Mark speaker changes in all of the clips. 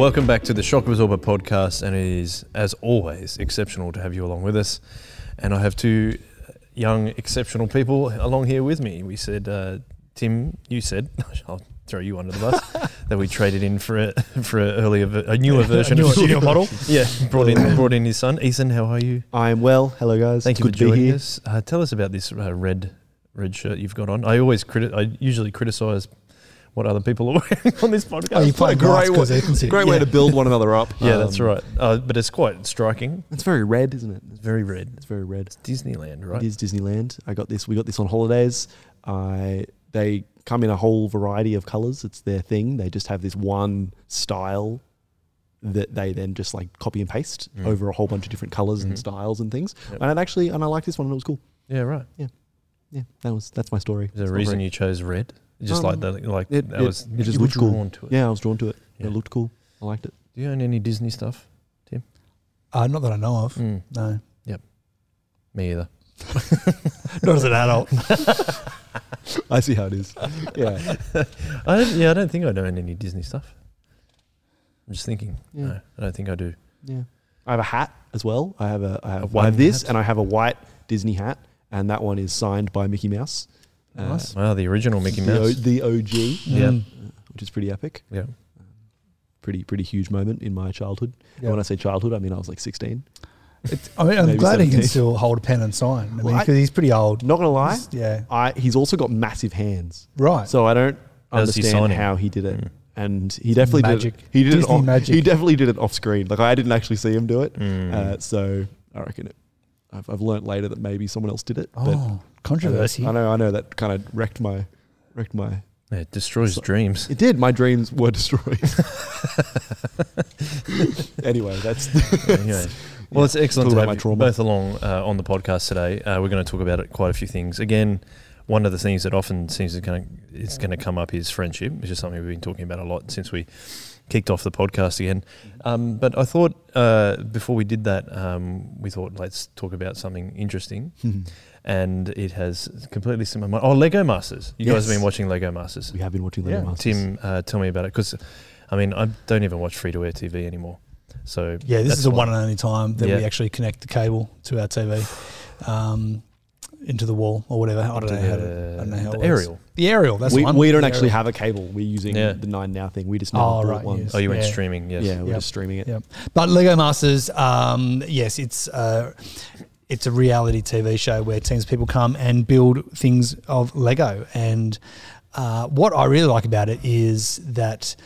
Speaker 1: welcome back to the Shock Absorber podcast, and it is, as always, exceptional to have you along with us. And I have two young, exceptional people along here with me. We said, uh, Tim, you said, I'll throw you under the bus, that we traded in for a for a earlier, ver- a newer version
Speaker 2: newer-
Speaker 1: of
Speaker 2: newer model?
Speaker 1: Yeah, brought in brought in his son, Ethan. How are you?
Speaker 3: I'm well. Hello, guys.
Speaker 1: Thank you
Speaker 3: Good
Speaker 1: for
Speaker 3: to be
Speaker 1: joining
Speaker 3: here.
Speaker 1: us. Uh, tell us about this uh, red red shirt you've got on. I always criti- I usually criticise what other people are wearing on this podcast.
Speaker 2: Oh, you play
Speaker 3: What a
Speaker 2: great
Speaker 3: great way-
Speaker 2: Ethan's here.
Speaker 3: Great way to build one another up.
Speaker 1: yeah, that's
Speaker 3: Um,
Speaker 1: right. Uh, but it's quite striking.
Speaker 3: It's very red, isn't it?
Speaker 1: It's very red.
Speaker 3: It's very red.
Speaker 1: It's Disneyland, right?
Speaker 3: It is Disneyland. I got this. We got this on holidays. I they come in a whole variety of colors. It's their thing. They just have this one style that they then just like copy and paste
Speaker 1: Mm.
Speaker 3: over a whole bunch of different colors
Speaker 1: Mhm.
Speaker 3: and styles and things.
Speaker 1: Yep.
Speaker 3: And it actually, and I like this one. and It was cool.
Speaker 1: Yeah, right.
Speaker 3: Yeah, yeah. that was that's my story.
Speaker 1: Is there a reason
Speaker 3: very-
Speaker 1: you chose red? Just
Speaker 3: Um,
Speaker 1: like that, like
Speaker 3: it-
Speaker 1: that
Speaker 3: it-
Speaker 1: was
Speaker 3: it just
Speaker 1: you were
Speaker 3: looked cool.
Speaker 1: drawn to it.
Speaker 3: Yeah, I was drawn to it.
Speaker 1: Yeah.
Speaker 3: It looked cool. I liked it.
Speaker 1: Do you own any Disney stuff? Tim?
Speaker 2: Uh, not that I know of.
Speaker 1: Mm,
Speaker 2: No, Yep.
Speaker 1: me either.
Speaker 2: not as an adult.
Speaker 3: I see how it is. Yeah.
Speaker 1: I don't, yeah, I don't think I own any Disney stuff. I'm just thinking.
Speaker 3: Yeah.
Speaker 1: No, I don't think I do.
Speaker 3: Yeah. I have a hat as well. I have a I have, I
Speaker 1: white
Speaker 3: have this
Speaker 1: hat?
Speaker 3: and I have a white Disney hat and that one is signed by Mickey Mouse. Uh,
Speaker 2: Nice.
Speaker 1: Wow, the original Mickey
Speaker 3: the, O-
Speaker 1: Mouse.
Speaker 3: the OG,
Speaker 1: Yeah.
Speaker 2: Mm.
Speaker 3: which is pretty epic.
Speaker 1: yeah.
Speaker 3: Pretty pretty huge moment in my childhood. And
Speaker 2: Yeah.
Speaker 3: when I say childhood, I mean I was like 16.
Speaker 2: It's, I mean, I'm
Speaker 3: Maybe
Speaker 2: glad he can
Speaker 3: 17.
Speaker 2: still hold a pen and sign. I mean,
Speaker 3: Well, I-
Speaker 2: because he's pretty old.
Speaker 3: Not gonna lie,
Speaker 2: He's- yeah,
Speaker 3: I he's also got massive hands,
Speaker 2: right.
Speaker 3: so I don't
Speaker 1: How's he
Speaker 3: understand
Speaker 1: signing?
Speaker 3: how he did it.
Speaker 1: Mm.
Speaker 3: And he definitely
Speaker 2: Magic.
Speaker 3: did. It, he did
Speaker 2: Disney
Speaker 3: it. Off,
Speaker 2: magic.
Speaker 3: He definitely did it off screen. Like I didn't actually see him do it.
Speaker 1: Mm.
Speaker 3: Uh, so I reckon it. I've, I've learnt later that maybe someone else did it. But
Speaker 2: oh, controversy.
Speaker 3: I know, I know that kind of wrecked my, wrecked my.
Speaker 1: It destroys
Speaker 3: So-
Speaker 1: dreams.
Speaker 3: It did. My dreams were destroyed. anyway, that's
Speaker 1: anyway. Well, it's excellent
Speaker 3: Talk
Speaker 1: to have
Speaker 3: my
Speaker 1: you
Speaker 3: trauma.
Speaker 1: both along uh, on the podcast today. Uh, we're going to talk about it quite a few things. Again, one of the things that often seems to kind of is going to come up is friendship, which is something we've been talking about a lot since we kicked off the podcast again. Um, but I thought uh, before we did that, um, we thought let's talk about something interesting, and it has completely similar. Oh, Lego Masters! You guys have been watching Lego Masters.
Speaker 3: we have been watching Lego
Speaker 1: Yeah,
Speaker 3: Masters.
Speaker 1: Tim, uh, tell me about it because, I mean, I don't even watch free to air TV anymore. So
Speaker 2: yeah, this is the one and only time that
Speaker 1: Yeah.
Speaker 2: we actually connect the cable to our TV um, into the wall or whatever. I don't know how to. I don't know how
Speaker 1: the
Speaker 2: it
Speaker 1: aerial.
Speaker 2: The aerial. That's
Speaker 3: we,
Speaker 2: one.
Speaker 3: we don't
Speaker 2: The
Speaker 3: actually
Speaker 2: aerial.
Speaker 3: have a cable. We're using
Speaker 1: Yeah.
Speaker 3: the Nine Now thing. We just now
Speaker 2: Oh,
Speaker 3: bought
Speaker 2: right,
Speaker 3: ones.
Speaker 2: yes.
Speaker 1: Oh, you went
Speaker 2: Yeah.
Speaker 1: streaming, yes.
Speaker 3: Yeah, we're
Speaker 2: Yep.
Speaker 3: just streaming it.
Speaker 2: Yep. But Lego Masters, um, yes, it's uh, it's a reality TV show where teams of people come and build things of Lego. And uh, what I really like about it is that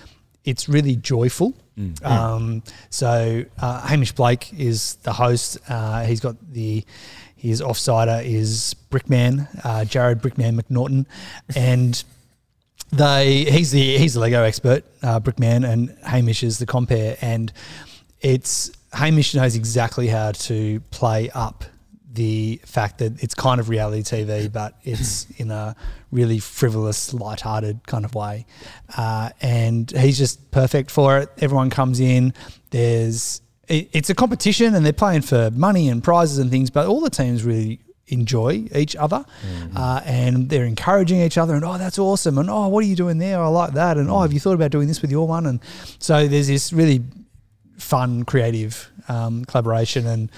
Speaker 2: it's really joyful.
Speaker 3: Mm.
Speaker 2: Um, so uh, Hamish Blake is the host. Uh, he's got the his offsider is Brickman, uh, Jared Brickman McNaughton, and they he's the he's the Lego expert, uh, Brickman, and Hamish is the compare, and it's Hamish knows exactly how to play up the fact that it's kind of reality TV, but it's in a really frivolous, light-hearted kind of way, uh, and he's just perfect for it. Everyone comes in. There's it, it's a competition, and they're playing for money and prizes and things, but all the teams really enjoy each other uh, and they're encouraging each other and oh that's awesome and oh what are you doing there I like that and oh have you thought about doing this with your one and so there's this really fun creative um, collaboration and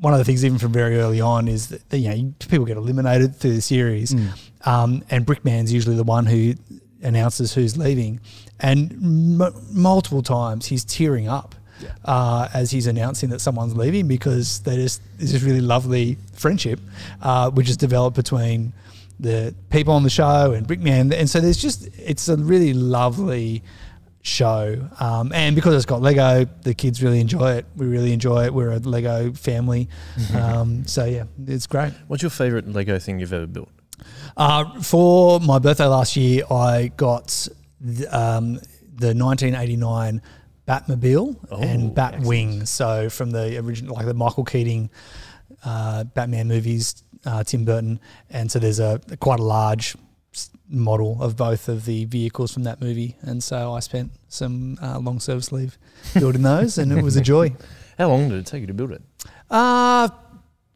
Speaker 2: one of the things even from very early on is that you know people get eliminated through the series. Um, and Brickman's usually the one who announces who's leaving. And m- multiple times he's tearing up uh, as he's announcing that someone's leaving because they just there's this really lovely friendship uh, which is developed between the people on the show and Brickman, and so there's just it's a really lovely show, um, and because it's got Lego, the kids really enjoy it. We really enjoy it. We're a Lego family, um, so yeah, it's great.
Speaker 1: What's your favorite Lego thing you've ever built?
Speaker 2: Uh, for my birthday last year, I got the, um, the 1989 Batmobile
Speaker 1: Oh,
Speaker 2: and Batwing. So from the original, like the Michael Keaton uh, Batman movies, uh, Tim Burton, and so there's a quite a large model of both of the vehicles from that movie, and so I spent some uh, long service leave building those, and it was a joy.
Speaker 1: How long did it take you to build it?
Speaker 2: Uh,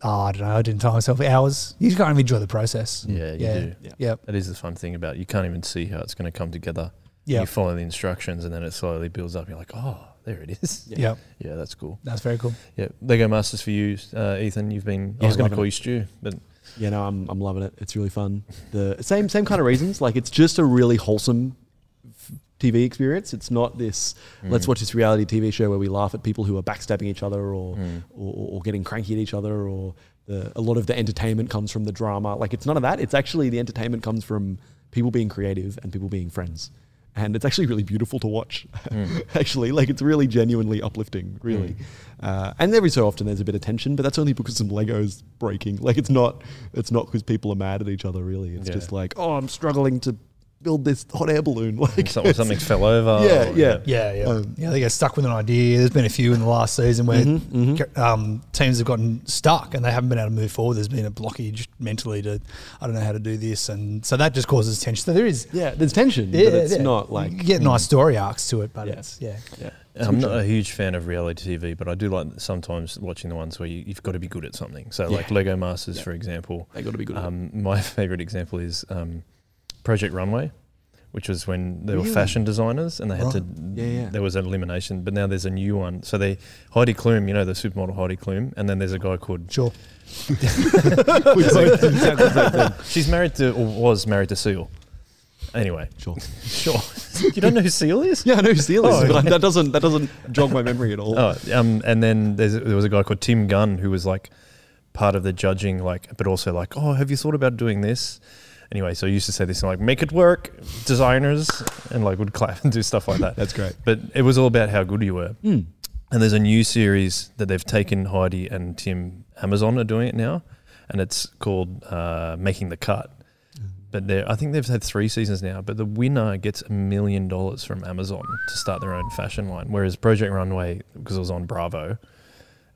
Speaker 2: oh, I don't know. I didn't tell myself hours. You can't of enjoy the process.
Speaker 1: Yeah, you
Speaker 2: yeah.
Speaker 1: do.
Speaker 3: Yeah.
Speaker 2: Yep.
Speaker 1: That is the fun thing about it. You can't even see how it's going to come together.
Speaker 2: Yeah.
Speaker 1: You follow the instructions and then it slowly builds up. You're like, oh, there it is.
Speaker 3: Yeah.
Speaker 2: Yep,
Speaker 1: Yeah, that's cool.
Speaker 2: that's very cool.
Speaker 1: Yeah, Lego Masters for you, uh, Ethan. You've been. I was going to call
Speaker 3: it.
Speaker 1: you Stu, but
Speaker 3: Yeah, no, I'm I'm loving it. It's really fun. The same same kind of reasons. Like it's just a really wholesome TV experience. It's not this let's
Speaker 1: Mm.
Speaker 3: watch this reality TV show where we laugh at people who are backstabbing each other or
Speaker 1: Mm.
Speaker 3: or, or getting cranky at each other or the, a lot of the entertainment comes from the drama. Like it's none of that. It's actually the entertainment comes from people being creative and people being friends. And it's actually really beautiful to watch.
Speaker 1: Mm.
Speaker 3: actually, like it's really genuinely uplifting, really. Uh, and every so often there's a bit of tension, but that's only because some Legos breaking. Like it's not, it's not because people are mad at each other. Really, it's
Speaker 1: Yeah.
Speaker 3: just like, oh, I'm struggling to build this hot air balloon. Like
Speaker 1: something, something fell over.
Speaker 3: Yeah,
Speaker 1: or-
Speaker 3: yeah.
Speaker 2: Yeah, yeah,
Speaker 3: Um,
Speaker 2: yeah. They get stuck with an idea. There's been a few in the last season where
Speaker 3: Mhm, mhm.
Speaker 2: Um, teams have gotten stuck and they haven't been able to move forward. There's been a blockage mentally to I don't know how to do this, and so that just causes tension. So there is,
Speaker 3: Yeah, there's tension,
Speaker 2: yeah,
Speaker 3: but it's
Speaker 2: yeah.
Speaker 3: not like
Speaker 2: you get nice story arcs to it, but
Speaker 3: Yeah.
Speaker 2: it's yeah,
Speaker 3: Yeah.
Speaker 1: I'm not a huge fan of reality TV, but I do like sometimes watching the ones where you, you've got to be good at something. So, like Lego Masters,
Speaker 3: Yeah.
Speaker 1: for example.
Speaker 3: They got to be good. at it.
Speaker 1: Um, my favorite example is um, Project Runway, which was when they were fashion designers and they had to.
Speaker 3: Yeah, yeah.
Speaker 1: There was an elimination, but now there's a new one. So they Heidi Klum, you know, the supermodel Heidi Klum, and then there's a guy called.
Speaker 2: sure.
Speaker 3: We both exactly the.
Speaker 1: She's married to or was married to Seal. Anyway,
Speaker 3: Sure.
Speaker 1: sure. you don't know who Seal is?
Speaker 3: Yeah, I know who Seal is,
Speaker 1: Oh,
Speaker 3: but I,
Speaker 1: okay.
Speaker 3: that doesn't that doesn't jog my memory at all.
Speaker 1: Oh, um, and then there's, there was a guy called Tim Gunn who was like part of the judging, like, but also like, oh, have you thought about doing this? Anyway, so I used to say this, like, make it work, designers, and like would clap and do stuff like that.
Speaker 3: That's great.
Speaker 1: But it was all about how good you were.
Speaker 3: Mm.
Speaker 1: And there's a new series that they've taken Heidi and Tim Amazon are doing it now, and it's called uh, Making the Cut. But I think they've had three seasons now. But the winner gets a million dollars from Amazon to start their own fashion line. Whereas Project Runway, because it was on Bravo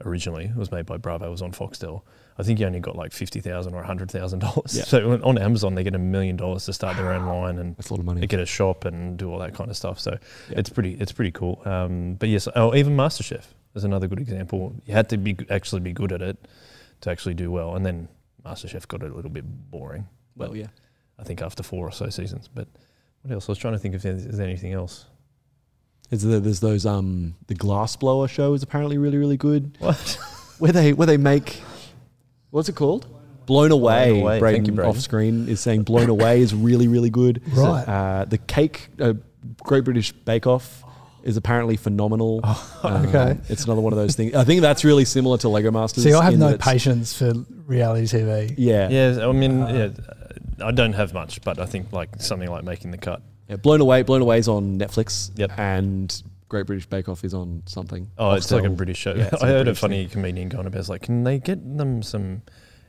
Speaker 1: originally, it was made by Bravo, it was on Foxtel. I think you only got like fifty thousand or hundred thousand dollars. So on- on Amazon, they get a million dollars to start their own line and
Speaker 3: That's a lot of money.
Speaker 1: they get a shop and do all that kind of stuff. So
Speaker 3: Yeah.
Speaker 1: it's pretty it's pretty cool. Um, but yes, oh, even MasterChef is another good example. You had to be actually be good at it to actually do well, and then MasterChef got a little bit boring.
Speaker 3: Well, yeah.
Speaker 1: I think after four or so seasons. But what else? I was trying to think if there's, is there anything else.
Speaker 3: Is there, there's those um the glass blower show is apparently really really good
Speaker 1: What?
Speaker 3: where they where they make what's it called blown away,
Speaker 1: Blown Away. Thank
Speaker 3: Braden,
Speaker 1: you, Braden.
Speaker 3: off screen is saying blown away is really really good
Speaker 2: Right.
Speaker 3: uh, the cake uh, Great British Bake Off is apparently phenomenal Um,
Speaker 2: okay.
Speaker 3: it's another one of those things I think that's really similar to Lego Masters
Speaker 2: See, I have no patience for reality TV.
Speaker 3: yeah,
Speaker 1: Yeah, I mean,
Speaker 2: Uh,
Speaker 1: yeah, I don't have much, but I think like something like making the cut.
Speaker 3: Yeah, blown away blown away is on Netflix
Speaker 1: Yep.
Speaker 3: and Great British Bake Off is on something
Speaker 1: Oh, it's like a British show.
Speaker 3: Yeah,
Speaker 1: I heard a
Speaker 3: British
Speaker 1: funny comedian going about. It's like, can they get them some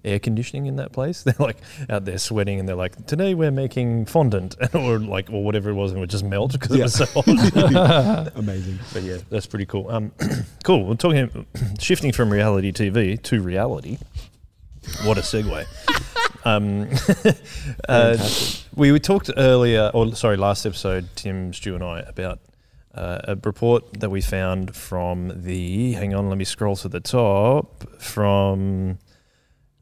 Speaker 1: air conditioning in that place? They're like out there sweating, and they're like, today we're making fondant, or like, or whatever it was, and it would just melt because it was so hot.
Speaker 3: amazing
Speaker 1: but yeah, that's pretty cool. Um, cool. We're talking, shifting from reality TV to reality. What a segue. um, uh,
Speaker 3: Fantastic.
Speaker 1: we, we talked earlier, or sorry, last episode, Tim, Stu, and I about uh, a report that we found from the. Hang on, let me scroll to the top. From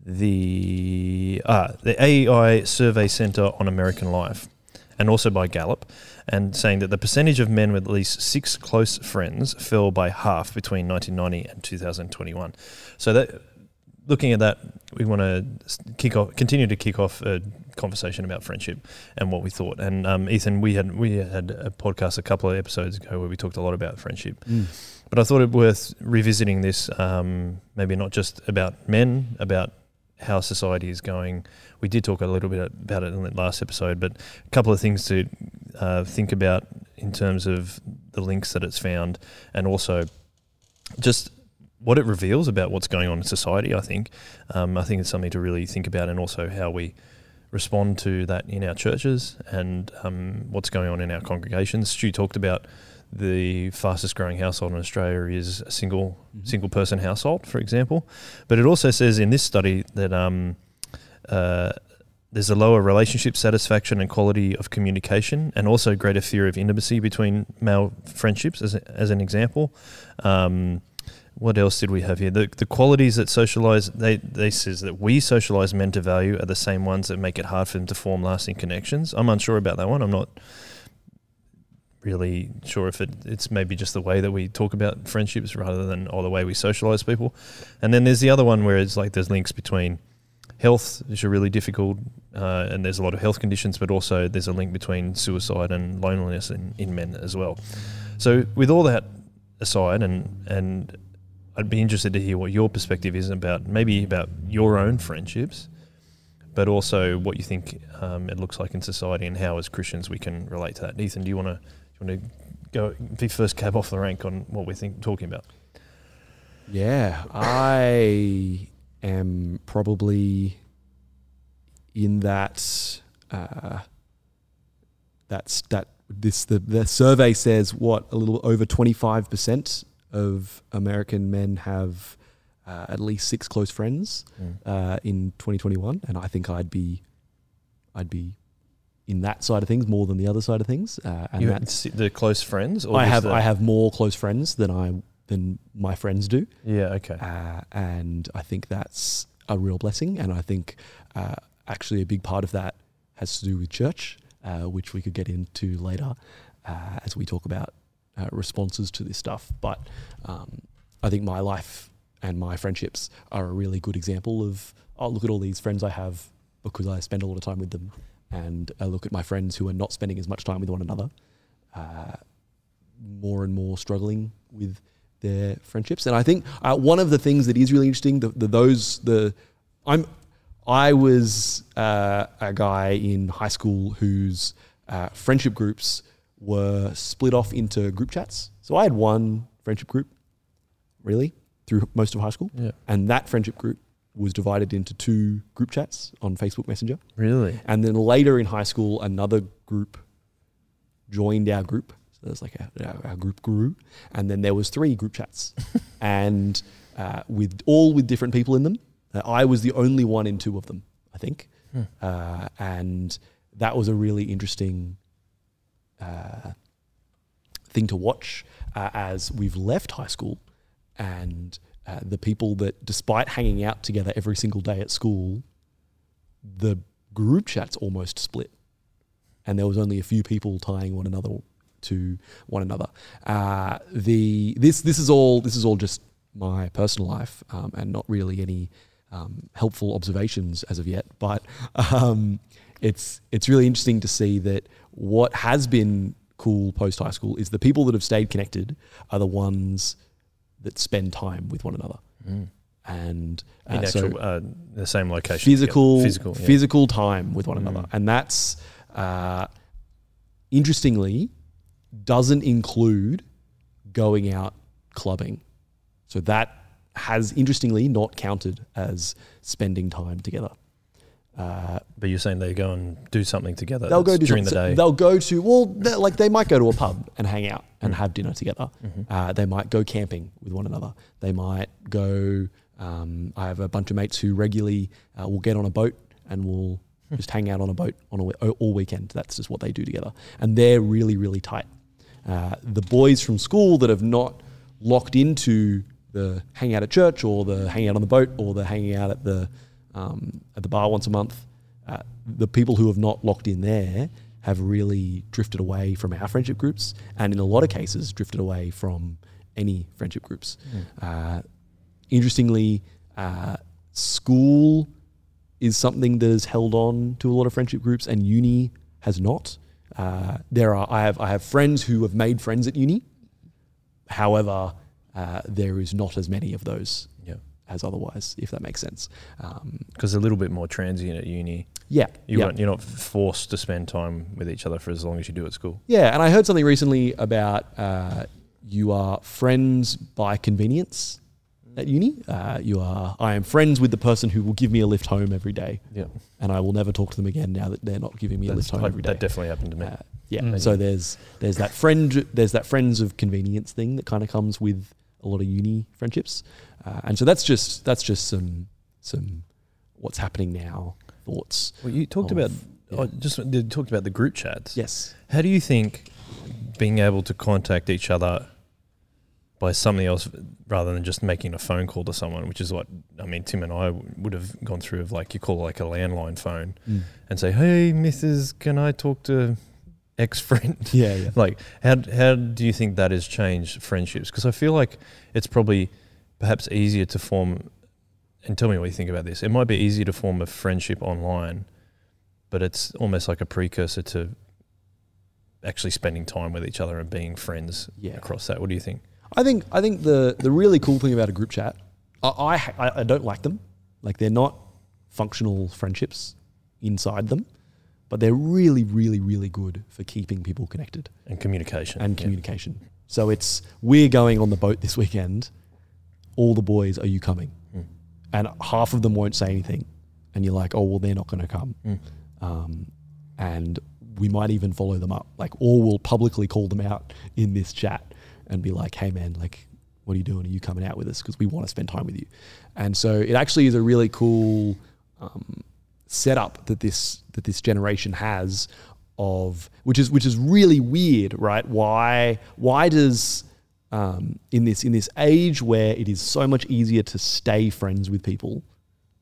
Speaker 1: the ah, the AEI Survey Center on American Life, and also by Gallup, and saying that the percentage of men with at least six close friends fell by half between 1990 and 2021. So that looking at that, we want to kick off, continue to kick off a conversation about friendship and what we thought. And um, Ethan, we had we had a podcast a couple of episodes ago where we talked a lot about friendship.
Speaker 3: Mm.
Speaker 1: But I thought it worth revisiting this, um, maybe not just about men, about how society is going. We did talk a little bit about it in the last episode, but a couple of things to uh, think about in terms of the links that it's found, and also just what it reveals about what's going on in society. I think, um, I think it's something to really think about, and also how we respond to that in our churches and um, what's going on in our congregations. Stu talked about the fastest growing household in Australia is a single
Speaker 3: Mhm.
Speaker 1: single person household, for example. But it also says in this study that um, uh, there's a lower relationship satisfaction and quality of communication, and also greater fear of intimacy between male friendships, as, a, as an example. Um, what else did we have here? The, the qualities that socialize, they, they says that we socialize men to value are the same ones that make it hard for them to form lasting connections. I'm unsure about that one. I'm not really sure if it, it's maybe just the way that we talk about friendships rather than or the way we socialize people. And then there's the other one where it's like there's links between health, which are really difficult, uh, and there's a lot of health conditions, but also there's a link between suicide and loneliness in, in men as well. So with all that aside, and and I'd be interested to hear what your perspective is about maybe about your own friendships, but also what you think um, it looks like in society and how as Christians we can relate to that. Ethan, do you want to want to go be first cab off the rank on what we're think, talking about?
Speaker 3: Yeah, I am probably in that. Uh, that's that. This the the survey says what a little over twenty five percent of American men have uh, at least six close friends
Speaker 1: Mm.
Speaker 3: uh, in 2021, and I think I'd be, I'd be in that side of things more than the other side of things. Uh, and
Speaker 1: You
Speaker 3: that's
Speaker 1: the close friends, or
Speaker 3: I have
Speaker 1: the-
Speaker 3: I have more close friends than I than my friends do,
Speaker 1: yeah okay
Speaker 3: uh, and I think that's a real blessing. And I think uh, actually a big part of that has to do with church, uh, which we could get into later uh, as we talk about uh, responses to this stuff. But um, I think my life and my friendships are a really good example of oh look at all these friends I have because I spend a lot of time with them, and I look at my friends who are not spending as much time with one another, uh, more and more struggling with their friendships. And I think uh, one of the things that is really interesting, the, the those the I'm I was uh, a guy in high school whose uh, friendship groups were split off into group chats. So I had one friendship group, really, through most of high school,
Speaker 1: yeah
Speaker 3: and that friendship group was divided into two group chats on Facebook Messenger.
Speaker 1: really
Speaker 3: And then later in high school, another group joined our group. So there's like our, our, group grew, and then there was three group chats, and uh, with all with different people in them. Uh, I was the only one in two of them, I think,
Speaker 1: Hmm.
Speaker 3: uh, and that was a really interesting uh, thing to watch uh, as we've left high school, and uh, the people that, despite hanging out together every single day at school, the group chats almost split, and there was only a few people tying one another to one another. Uh, the this this is all this is all just my personal life um, and not really any um, helpful observations as of yet. But um, it's it's really interesting to see that what has been cool post high school is the people that have stayed connected are the ones that spend time with one another.
Speaker 1: Mm.
Speaker 3: And uh,
Speaker 1: in
Speaker 3: so
Speaker 1: uh, the same location
Speaker 3: physical
Speaker 1: together. physical yeah.
Speaker 3: physical time with one another
Speaker 1: Mm.
Speaker 3: and that's uh, interestingly doesn't include going out clubbing so that has interestingly not counted as spending time together uh,
Speaker 1: but you're saying they go and do something together
Speaker 3: they'll go do
Speaker 1: during
Speaker 3: something-
Speaker 1: the day
Speaker 3: they'll go to well like they might go to a pub and hang out and
Speaker 1: Mm.
Speaker 3: have dinner together
Speaker 1: Mhm.
Speaker 3: uh, they might go camping with one another. They might go. Um, I have a bunch of mates who regularly uh, will get on a boat and will
Speaker 1: Hmm.
Speaker 3: just hang out on a boat on a, all weekend. That's just what they do together, and they're really really tight. Uh, the boys from school that have not locked into the hang out at church or the hanging out on the boat or the hanging out at the um, at the bar once a month. Uh, the people who have not locked in there have really drifted away from our friendship groups, and in a lot of cases, drifted away from any friendship groups. Uh, interestingly, uh, school is something that has held on to a lot of friendship groups, and uni has not. Uh, there are I have I have friends who have made friends at uni. However, uh, there is not as many of those as otherwise, if that makes sense. Um,
Speaker 1: because a little bit more transient at uni
Speaker 3: yeah,
Speaker 1: you
Speaker 3: yeah.
Speaker 1: weren't, you're not forced to spend time with each other for as long as you do at school
Speaker 3: Yeah, and I heard something recently about uh, you are friends by convenience at uni. Uh, you are. I am friends with the person who will give me a lift home every day,
Speaker 1: yeah
Speaker 3: and I will never talk to them again now that they're not giving me a lift home
Speaker 1: I-
Speaker 3: every day.
Speaker 1: that definitely happened to me
Speaker 3: Uh, yeah.
Speaker 2: Mm.
Speaker 3: So there's there's that friend there's that friends of convenience thing that kind of comes with a lot of uni friendships, uh, and so that's just that's just some some what's happening now thoughts.
Speaker 1: well you talked
Speaker 3: of-
Speaker 1: about
Speaker 3: yeah.
Speaker 1: I just you talked about the group chats
Speaker 3: Yes.
Speaker 1: How do you think being able to contact each other by something else rather than just making a phone call to someone, which is what I mean, Tim and I would have gone through of like you call like a landline phone
Speaker 3: Mm.
Speaker 1: and say, "Hey, Mrs., can I talk to ex friend.
Speaker 3: Yeah, yeah.
Speaker 1: Like, how how do you think that has changed friendships? Because I feel like it's probably perhaps easier to form. And tell me what you think about this. It might be easier to form a friendship online, but it's almost like a precursor to actually spending time with each other and being friends
Speaker 3: Yeah.
Speaker 1: across that. What do you think?
Speaker 3: I think I think the the really cool thing about a group chat, I I, I don't like them. Like they're not functional friendships inside them, but they're really really really good for keeping people connected
Speaker 1: And communication.
Speaker 3: and
Speaker 1: Yeah.
Speaker 3: communication. So it's we're going on the boat this weekend. All the boys, are you coming?
Speaker 1: Mm.
Speaker 3: And half of them won't say anything, and you're like, oh well, they're not going to come.
Speaker 1: Mm.
Speaker 3: Um, and we might even follow them up, like, or we'll publicly call them out in this chat and be like, hey man, like, what are you doing? Are you coming out with us? Because we want to spend time with you. And so it actually is a really cool um, setup that this that this generation has of which is which is really weird, right? Why why does um, in this in this age where it is so much easier to stay friends with people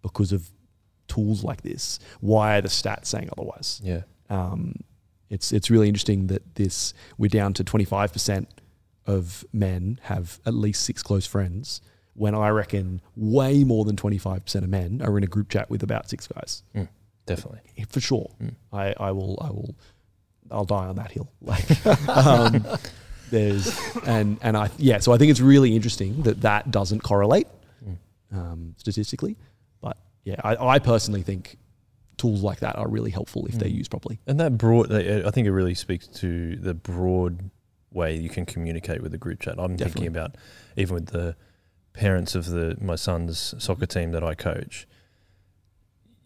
Speaker 3: because of tools like this, why are the stats saying otherwise?
Speaker 1: Yeah.
Speaker 3: um, it's it's really interesting that this we're down to 25% of men have at least six close friends when I reckon way more than 25% of men are in a group chat with about six guys
Speaker 1: Mm, definitely.
Speaker 3: for sure
Speaker 1: Mm.
Speaker 3: I, I will I will I'll die on that hill like um, there's and and I yeah so I think it's really interesting that that doesn't correlate
Speaker 1: Mm.
Speaker 3: um, statistically but yeah I, I personally think tools like that are really helpful if they're
Speaker 1: Mm.
Speaker 3: used properly
Speaker 1: And that broad, I think it really speaks to the broad way you can communicate with a group chat. I'm
Speaker 3: Definitely.
Speaker 1: thinking about even with the parents of the my son's soccer team that I coach.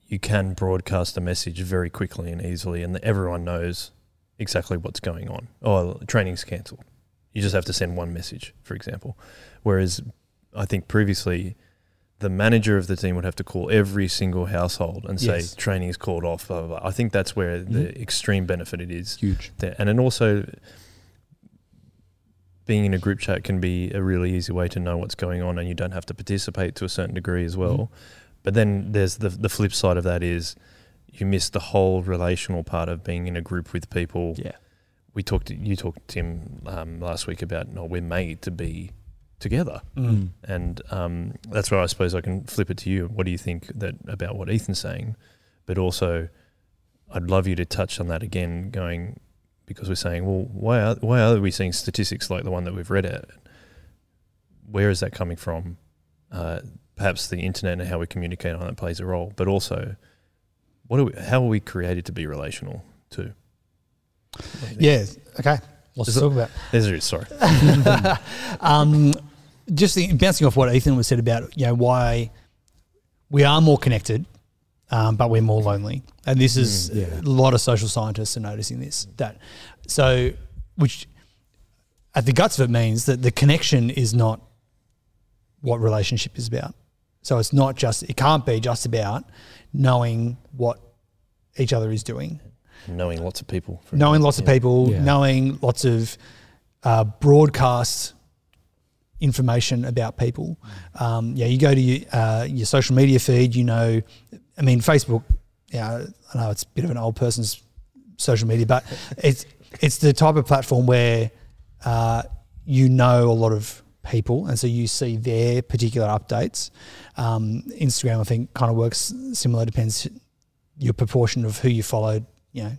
Speaker 1: You can broadcast a message very quickly and easily, and everyone knows exactly what's going on. Oh, training's cancelled. You just have to send one message, for example. Whereas I think previously the manager of the team would have to call every single household and say
Speaker 2: Yes.
Speaker 1: training is called off. Blah, blah, blah. I think that's where the mm-hmm. extreme benefit it is
Speaker 3: huge
Speaker 1: there. And then also being in a group chat can be a really easy way to know what's going on and you don't have to participate to a certain degree as well.
Speaker 3: Mhm.
Speaker 1: But then there's the the flip side of that is you miss the whole relational part of being in a group with people.
Speaker 3: yeah
Speaker 1: We talked you talked Tim um, last week about no, we're made to be together.
Speaker 2: Mm.
Speaker 1: And um, that's where I suppose I can flip it to you. What do you think that about what Ethan's saying? But also, I'd love you to touch on that again, going because we're saying, well, why are, why are we seeing statistics like the one that we've read out? Where is that coming from? Uh, perhaps the internet and how we communicate on it plays a role, but also, what are we, how are we created to be relational too? What do you think?
Speaker 2: Yeah. Okay. Lots
Speaker 1: Is
Speaker 2: to talk about.
Speaker 1: There's it. Sorry.
Speaker 2: um, just the, bouncing off what Ethan was said about you know why we are more connected, um, but we're more lonely, and this is
Speaker 3: Mm, yeah.
Speaker 2: a lot of social scientists are noticing this. That so, which at the guts of it means that the connection is not what relationship is about. So it's not just it can't be just about knowing what each other is doing
Speaker 1: Knowing lots of people.
Speaker 2: knowing
Speaker 1: example.
Speaker 2: lots of people,
Speaker 3: Yeah.
Speaker 2: knowing lots of uh, broadcast information about people. Um, yeah, you go to your, uh, your social media feed, you know, I mean, Facebook, yeah, I know it's a bit of an old person's social media, but it's, it's the type of platform where uh, you know a lot of people, and so you see their particular updates. Um, Instagram, I think, kind of works similar. Depends your proportion of who you followed. You know,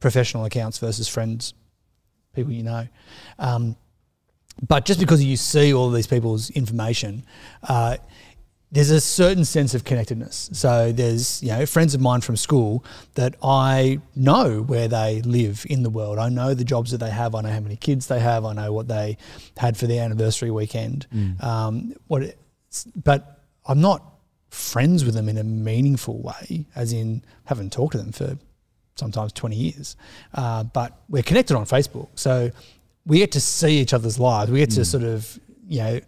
Speaker 2: professional accounts versus friends, people you know. Um, but just because you see all these people's information, uh, there's a certain sense of connectedness. So there's you know friends of mine from school that I know where they live in the world. I know the jobs that they have. I know how many kids they have. I know what they had for their anniversary weekend. Um, what, it, but I'm not friends with them in a meaningful way, as in haven't talked to them for sometimes 20 years. Uh, but we're connected on Facebook. So we get to see each other's lives. We get to sort of, you know,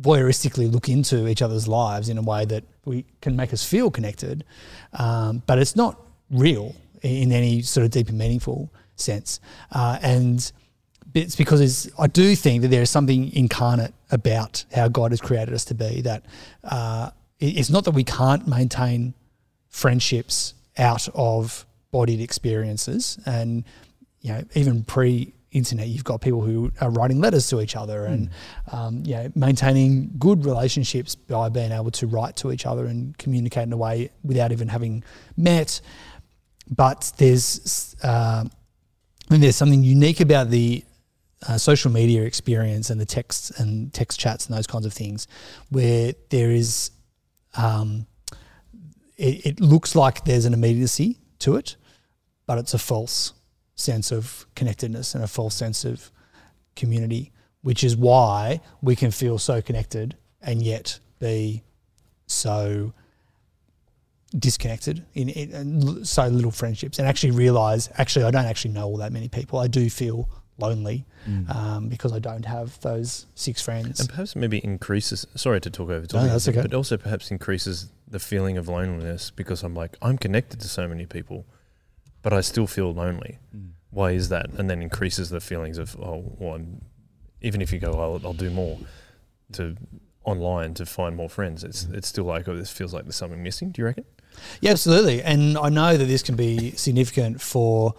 Speaker 2: voyeuristically look into each other's lives in a way that we can make us feel connected. Um, but it's not real in any sort of deep and meaningful sense. Uh, and it's because it's, I do think that there is something incarnate about how God has created us to be that uh, it's not that we can't maintain friendships out of bodied experiences and you know, even pre internet, you've got people who are writing letters to each other and, um, you know, maintaining good relationships by being able to write to each other and communicate in a way without even having met. But there's, uh, and there's something unique about the uh, social media experience and the texts and text chats and those kinds of things, where there is, um, it, it looks like there's an immediacy to it, but it's a false sense of connectedness and a false sense of community, which is why we can feel so connected and yet be so disconnected in, in, so little friendships and actually realize actually I don't actually know all that many people. I do feel lonely um, because I don't have those six friends.
Speaker 1: And perhaps maybe increases. Sorry to talk over,
Speaker 2: No, that's okay.
Speaker 1: But also perhaps increases the feeling of loneliness because I'm like I'm connected to so many people, but I still feel lonely. Mm. Why is that? And then increases the feelings of oh, well, even if you go, I'll, I'll do more to online to find more friends. It's mm. it's still like oh, this feels like there's something missing. Do you reckon?
Speaker 2: Yeah, absolutely. And I know that this can be significant for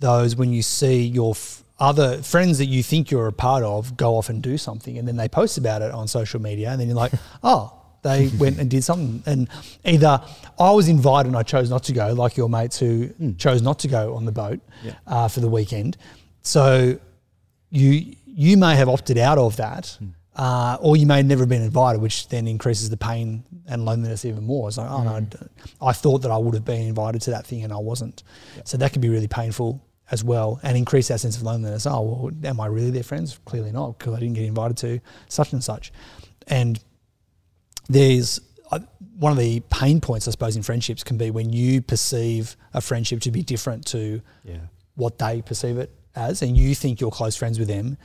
Speaker 2: those when you see your f- other friends that you think you're a part of go off and do something and then they post about it on social media and then you're like, oh, they went and did something. And either I was invited and I chose not to go, like your mates who chose not to go on the boat
Speaker 3: Yeah.
Speaker 2: uh, for the weekend. So you you may have opted out of that, uh, or you may have never been invited, which then increases the pain and loneliness even more. It's like, oh no, I thought that I would have been invited to that thing and I wasn't. So that can be really painful as well, and increase that sense of loneliness. Oh well, am I really their friends? Clearly not, because I didn't get invited to such and such. And there's uh, one of the pain points, I suppose, in friendships can be when you perceive a friendship to be different to
Speaker 3: Yeah.
Speaker 2: what they perceive it as, and you think you're close friends with them,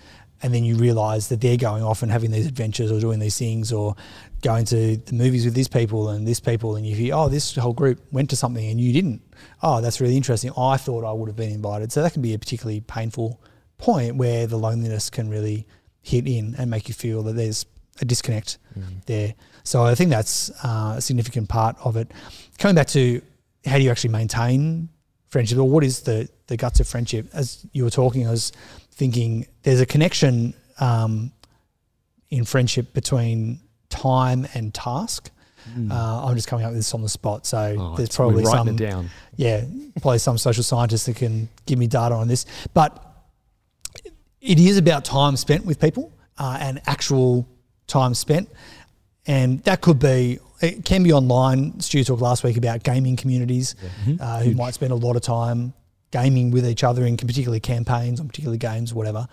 Speaker 2: and then you realize that they're going off and having these adventures or doing these things or going to the movies with these people and this people, and you hear, oh, this whole group went to something and you didn't. Oh, that's really interesting. I thought I would have been invited. So that can be a particularly painful point where the loneliness can really hit in and make you feel that there's a disconnect there. So I think that's uh, a significant part of it. Coming back to how do you actually maintain friendship, or what is the the guts of friendship? As you were talking, I was thinking there's a connection um, in friendship between time and task. Uh, I'm just coming up with this on the spot, so
Speaker 3: Mm. Oh,
Speaker 2: there's probably some yeah, probably some social scientist that can give me data on this. But it is about time spent with people uh, and actual time spent. And that could be, it can be online. Stu talked last week about gaming communities uh, who might spend a lot of time gaming with each other in particular campaigns on particular games, whatever,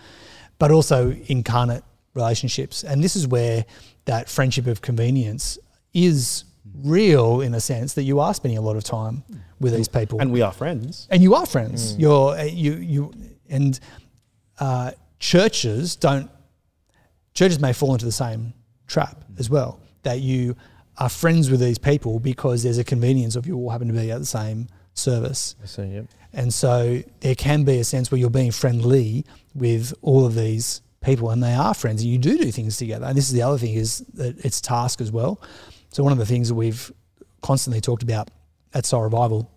Speaker 2: but also incarnate relationships. And this is where that friendship of convenience is real in a sense that you are spending a lot of time with these people
Speaker 3: And we are friends.
Speaker 2: and you are friends. You're uh, you you and uh, churches don't. Churches may fall into the same trap as well. That you are friends with these people because there's a convenience of you all happen to be at the same service,
Speaker 1: I see. Yep.
Speaker 2: and so there can be a sense where you're being friendly with all of these people, and they are friends, and you do do things together. And this is the other thing is that it's task as well. So one of the things that we've constantly talked about at Soul Revival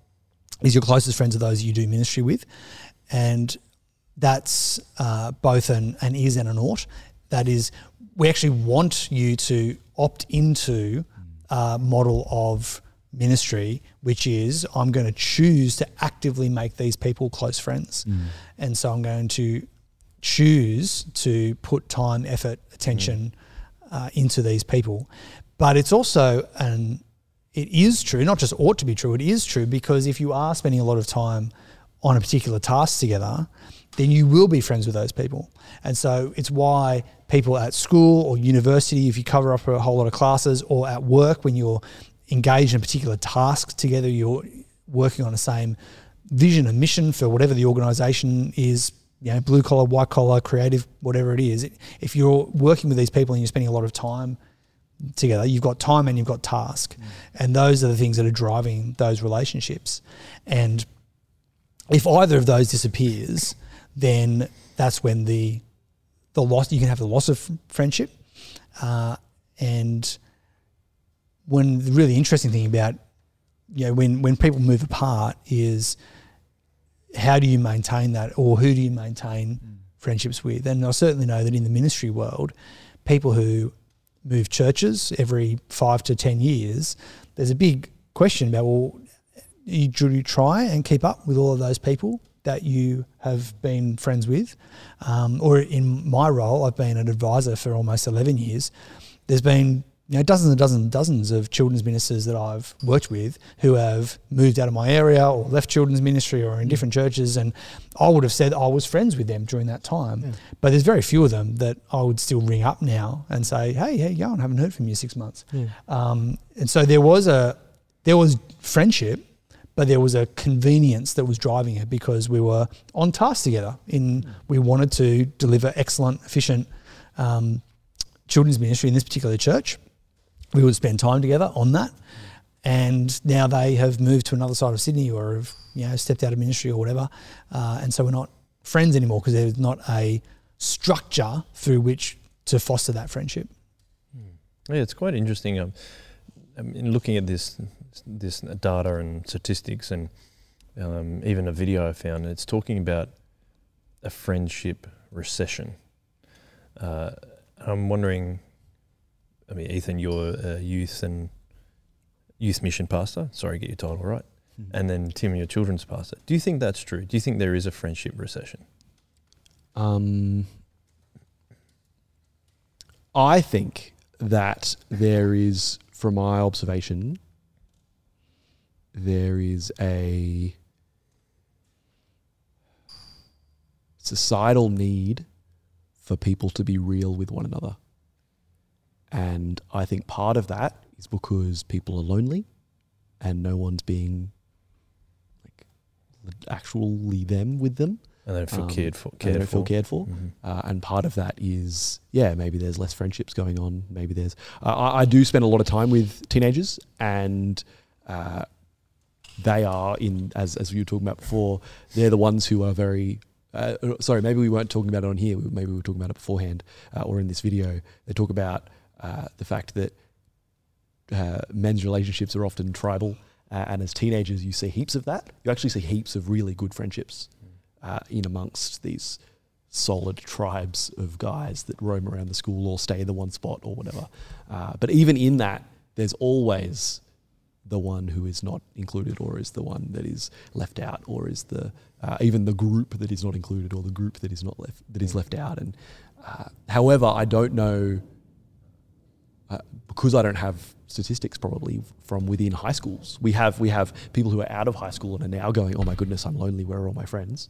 Speaker 2: is your closest friends are those you do ministry with, and that's uh, both an, an is and an ought. That is, we actually want you to opt into a model of ministry, which is I'm going to choose to actively make these people close friends, mm. and so I'm going to choose to put time, effort, attention mm. uh, into these people. But it's also an it is true, not just ought to be true, it is true because if you are spending a lot of time on a particular task together, then you will be friends with those people. And so it's why people at school or university, if you cover up a whole lot of classes, or at work when you're engaged in a particular task together, you're working on the same vision and mission for whatever the organization is, you know, blue collar, white collar, creative, whatever it is. If you're working with these people and you're spending a lot of time together. You've got time and you've got task, mm. and those are the things that are driving those relationships. And if either of those disappears, then that's when the the loss you can have the loss of friendship, uh, and when the really interesting thing about you know when when people move apart is how do you maintain that, or who do you maintain friendships with? And I certainly know that in the ministry world, people who move churches every five to ten years, there's a big question about well, you, do you try and keep up with all of those people that you have been friends with? Um, or in my role, I've been an advisor for almost 11 years. There's been you know, dozens and dozens and dozens of children's ministers that I've worked with who have moved out of my area or left children's ministry or in
Speaker 3: Mm.
Speaker 2: different churches. And I would have said I was friends with them during that time.
Speaker 3: Yeah.
Speaker 2: But there's very few of them that I would still ring up now and say, hey, how you going? Haven't heard from you six months.
Speaker 3: Yeah.
Speaker 2: Um, and so there was a there was friendship, but there was a convenience that was driving it because we were on task together. In we wanted to deliver excellent, efficient um, children's ministry in this particular church. We would spend time together on that, and now they have moved to another side of Sydney or have you know stepped out of ministry or whatever, uh, and so we're not friends anymore because there's not a structure through which to foster that friendship.
Speaker 1: Yeah, it's quite interesting. Um, I mean, looking at this this data and statistics, and um, even a video I found, it's talking about a friendship recession. Uh, I'm wondering. I mean, Ethan, you're a youth and youth mission pastor. Sorry, get your title right. And then Tim, you're children's pastor. Do you think that's true? Do you think there is a friendship recession?
Speaker 3: Um, I think that there is, from my observation, there is a societal need for people to be real with one another. And I think part of that is because people are lonely and no one's being like actually them with them.
Speaker 1: And they don't feel
Speaker 3: Um,
Speaker 1: cared for.
Speaker 3: and
Speaker 1: Cared
Speaker 3: they don't
Speaker 1: for.
Speaker 3: feel cared for.
Speaker 1: Mhm.
Speaker 3: Uh, and part of that is, yeah, maybe there's less friendships going on. Maybe there's. Uh, I, I do spend a lot of time with teenagers, and uh, they are in as as you were talking about before. They're the ones who are very. Uh, uh, sorry, maybe we weren't talking about it on here. Maybe we were talking about it beforehand uh, or in this video. They talk about uh, the fact that uh, men's relationships are often tribal, uh, and as teenagers, you see heaps of that. You actually see heaps of really good friendships in amongst these solid tribes of guys that roam around the school or stay in the one spot or whatever. But even in that, there's always the one who is not included or is the one that is left out or is the uh, even the group that is not included or the group that is not left that is left out and uh, however I don't know uh, because I don't have statistics probably from within high schools. We have we have people who are out of high school and are now going, "Oh my goodness, I'm lonely. Where are all my friends?"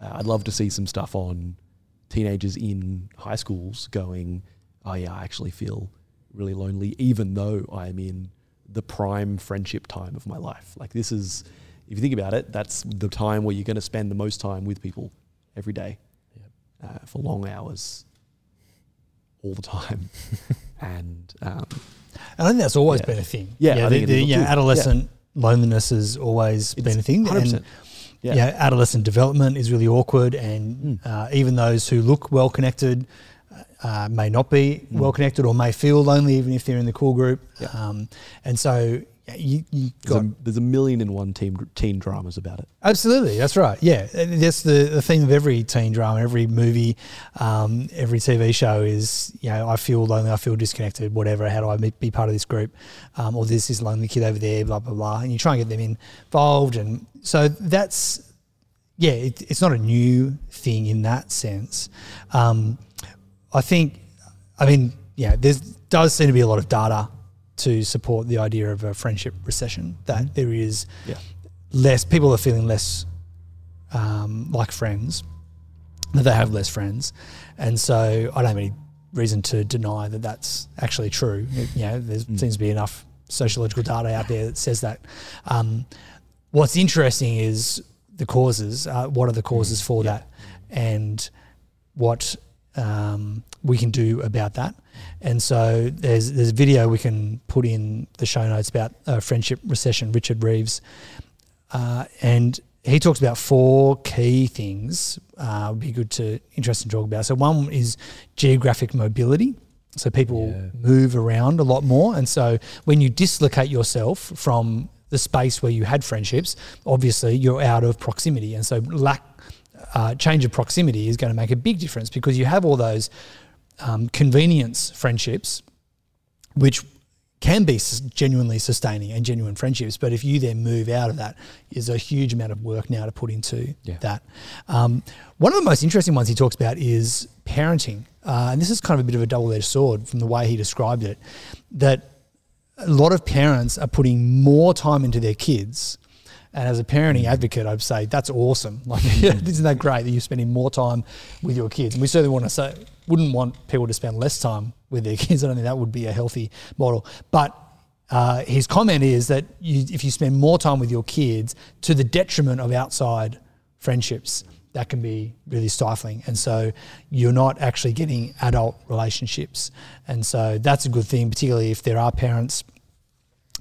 Speaker 3: Uh, I'd love to see some stuff on teenagers in high schools going, "Oh yeah, I actually feel really lonely, even though I am in the prime friendship time of my life." Like this is, if you think about it, that's the time where you're going to spend the most time with people every day uh, for long hours, all the time, and um,
Speaker 2: And I think that's always
Speaker 3: Yeah.
Speaker 2: been a thing.
Speaker 3: Yeah, I
Speaker 2: the, the,
Speaker 3: is
Speaker 2: you know,
Speaker 3: too.
Speaker 2: adolescent loneliness has always
Speaker 3: It's
Speaker 2: been a thing.
Speaker 3: 100%.
Speaker 2: And
Speaker 3: yeah,
Speaker 2: yeah. adolescent development is really awkward, and
Speaker 3: Mm.
Speaker 2: uh, even those who look well connected uh, may not be
Speaker 3: Mm.
Speaker 2: well connected or may feel lonely, even if they're in the core group.
Speaker 3: Yeah.
Speaker 2: Um, and so you, you
Speaker 3: there's,
Speaker 2: got
Speaker 3: a, there's a million and one teen teen dramas about it.
Speaker 2: Absolutely, that's right. Yeah, And that's the, the theme of every teen drama, every movie, um, every TV show is you know I feel lonely, I feel disconnected, whatever. How do I be- be part of this group? Um, or there's this lonely kid over there, blah blah blah, and you try and get them involved, and so that's yeah, it, it's not a new thing in that sense. Um, I think, I mean, yeah, there does seem to be a lot of data to support the idea of a friendship recession. That there is
Speaker 3: Yeah.
Speaker 2: less people are feeling less um, like friends, that they have less friends, and so I don't have any reason to deny that that's actually true. It- you know, there
Speaker 3: Mm.
Speaker 2: seems to be enough sociological data out there that says that. Um, what's interesting is the causes. Uh, what are the causes for
Speaker 3: Yeah.
Speaker 2: that, and what um, we can do about that. And so there's there's a video we can put in the show notes about uh, friendship recession. Richard Reeves, uh, and he talks about four key things. Uh, would be good to interesting to talk about. So one is geographic mobility. So people
Speaker 1: Yeah.
Speaker 2: move around a lot more, and so when you dislocate yourself from the space where you had friendships, obviously you're out of proximity, and so lack uh, change of proximity is going to make a big difference because you have all those um, convenience friendships, which can be genuinely sustaining and genuine friendships. But if you then move out of that, is a huge amount of work now to put into
Speaker 3: Yeah.
Speaker 2: that. Um, one of the most interesting ones he talks about is parenting, uh, and this is kind of a bit of a double-edged sword from the way he described it. That a lot of parents are putting more time into their kids. And as a parenting advocate, I'd say that's awesome. Like, isn't that great that you're spending more time with your kids? And we certainly want to say, wouldn't want people to spend less time with their kids. I don't think that would be a healthy model. But uh, his comment is that you, if you spend more time with your kids to the detriment of outside friendships, that can be really stifling. And so you're not actually getting adult relationships. And so that's a good thing, particularly if there are parents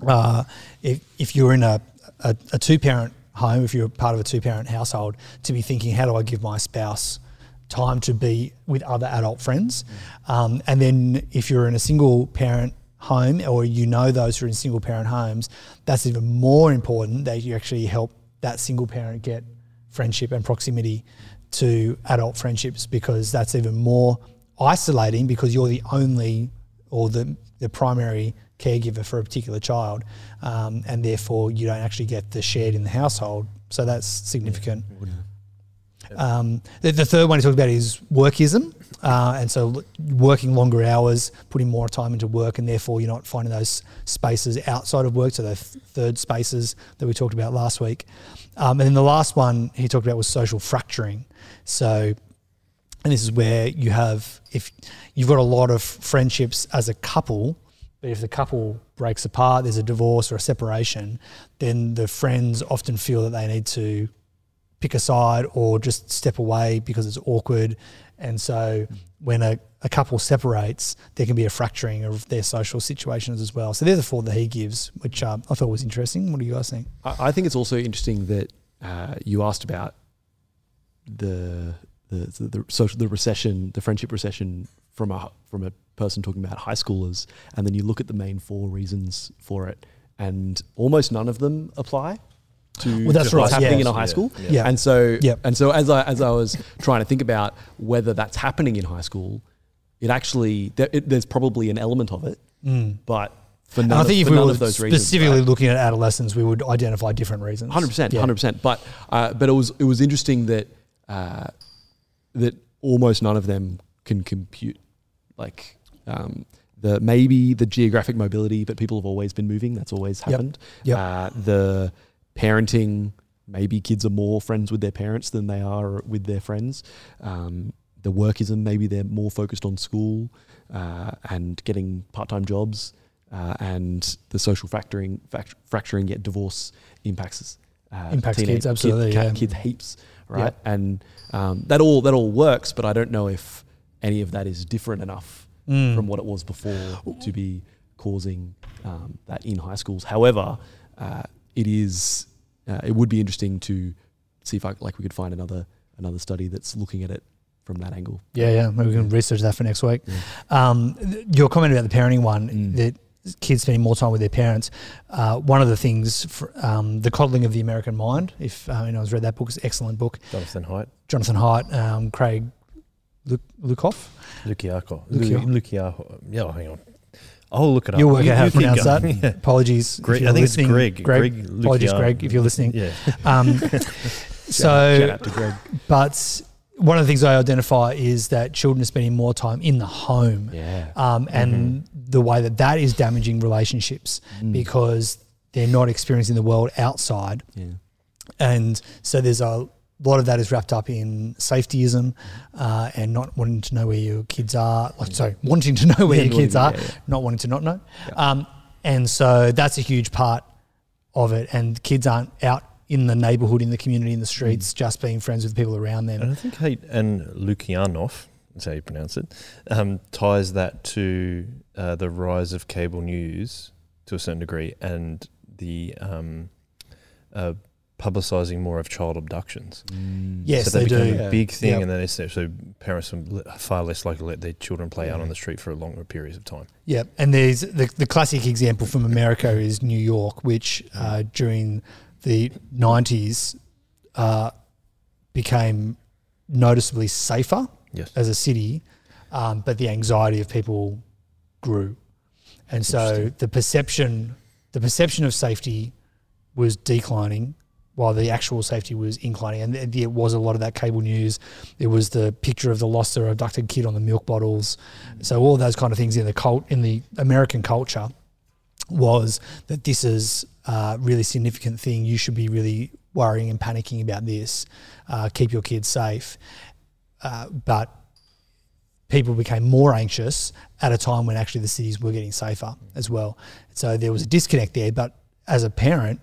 Speaker 2: uh, if, if you're in a, a, a two parent home, if you're part of a two parent household, to be thinking, how do I give my spouse time to be with other adult friends? Um, and then if you're in a single parent home or you know those who are in single parent homes, that's even more important that you actually help that single parent get friendship and proximity to adult friendships because that's even more isolating because you're the only or the, the primary caregiver for a particular child, um, and therefore you don't actually get the shared in the household. So that's significant. Um, the, the third one he talks about is workism, uh, and so working longer hours, putting more time into work, and therefore you're not finding those spaces outside of work. So the th- third spaces that we talked about last week, um, and then the last one he talked about was social fracturing. So and this is where you have if you've got a lot of friendships as a couple but if the couple breaks apart there's a divorce or a separation then the friends often feel that they need to pick a side or just step away because it's awkward. And so when a, a couple separates there can be a fracturing of their social situations as well. So they're the four that he gives which um, i thought was interesting. What do you guys think?
Speaker 3: I, I think it's also interesting that uh, you asked about the the, the social the recession, the friendship recession from a from a person talking about high schoolers, and then you look at the main four reasons for it, and almost none of them apply to
Speaker 2: Well, that's
Speaker 3: to what's
Speaker 2: right,
Speaker 3: happening
Speaker 2: yeah.
Speaker 3: in a high school.
Speaker 1: yeah.
Speaker 2: Yeah.
Speaker 3: And so
Speaker 2: Yep.
Speaker 3: and so as I as I was trying to think about whether that's happening in high school, it actually there, it, there's probably an element of it, but for
Speaker 2: and
Speaker 3: none,
Speaker 2: i
Speaker 3: of,
Speaker 2: think if
Speaker 3: for
Speaker 2: we were
Speaker 3: of those reasons,
Speaker 2: specifically
Speaker 3: right?
Speaker 2: looking at adolescents we would identify different reasons
Speaker 3: Hundred percent, hundred percent. But uh, but it was it was interesting that uh, that almost none of them can compute like um, the maybe the geographic mobility, but people have always been moving. That's always happened.
Speaker 2: Yep.
Speaker 3: Uh, the parenting, maybe kids are more friends with their parents than they are with their friends. Um, the workism, maybe they're more focused on school uh, and getting part-time jobs. Uh, and the social fracturing, fact, fracturing, yet divorce impacts uh,
Speaker 2: Impacts kids, absolutely,
Speaker 3: kid,
Speaker 2: yeah.
Speaker 3: kids heaps, right?
Speaker 2: Yeah.
Speaker 3: And um, that all that all works, but I don't know if any of that is different enough
Speaker 2: Mm.
Speaker 3: from what it was before to be causing um, that in high schools. However, uh, it is uh, it would be interesting to see if I, like we could find another another study that's looking at it from that angle.
Speaker 2: Yeah, yeah. Maybe we can research that for next week.
Speaker 3: Yeah.
Speaker 2: Um, th- your comment about the parenting one,
Speaker 3: Mm.
Speaker 2: that kids spending more time with their parents. Uh, one of the things, for, um, the coddling of the American mind. If uh, you know, I've read that book, it's an excellent book.
Speaker 1: Jonathan Haidt,
Speaker 2: Jonathan Haidt, um, Craig Luke, Lukoff.
Speaker 1: Lukiako.
Speaker 2: Lukiako.
Speaker 1: Yeah, hang on. I'll look it up.
Speaker 2: You'll work out how to pronounce that.
Speaker 1: Yeah.
Speaker 2: Apologies.
Speaker 1: Greg, I think it's. Greg.
Speaker 2: Greg.
Speaker 1: Greg
Speaker 2: Apologies, Greg, if you're listening.
Speaker 1: Yeah.
Speaker 2: Um, so,
Speaker 3: shout out to Greg.
Speaker 2: but one of the things I identify is that children are spending more time in the home.
Speaker 3: Yeah.
Speaker 2: um, and the way that that is damaging relationships
Speaker 3: Mm.
Speaker 2: because they're not experiencing the world outside.
Speaker 3: Yeah.
Speaker 2: And so there's a lot of that is wrapped up in safetyism uh, and not wanting to know where your kids are. Like, sorry, wanting to know where
Speaker 3: Yeah,
Speaker 2: your kids are,
Speaker 3: yeah,
Speaker 2: not wanting to not know. Um, and so that's a huge part of it. And kids aren't out in the neighborhood, in the community, in the streets, just being friends with people around them.
Speaker 1: And I think Haidt and Lukianoff, that's how you pronounce it, um, ties that to uh, the rise of cable news to a certain degree and the um, uh, publicising more of child abductions.
Speaker 2: Yes,
Speaker 1: so that
Speaker 2: they
Speaker 1: became
Speaker 2: do.
Speaker 1: a
Speaker 3: Yeah.
Speaker 1: big thing,
Speaker 2: Yep.
Speaker 1: and then it's so parents are far less likely to let their children play out on the street for longer periods of time.
Speaker 2: Yeah, and there's the, the classic example from America is New York, which uh, during the 90s uh, became noticeably safer
Speaker 1: Yes.
Speaker 2: as a city, um, but the anxiety of people grew, and so the perception the perception of safety was declining. While the actual safety was inclining, and it was a lot of that cable news. It was the picture of the lost or abducted kid on the milk bottles. So all those kind of things in the cult in the American culture was that this is a really significant thing. You should be really worrying and panicking about this. Uh, keep your kids safe. Uh, but people became more anxious at a time when actually the cities were getting safer as well. So there was a disconnect there. But as a parent,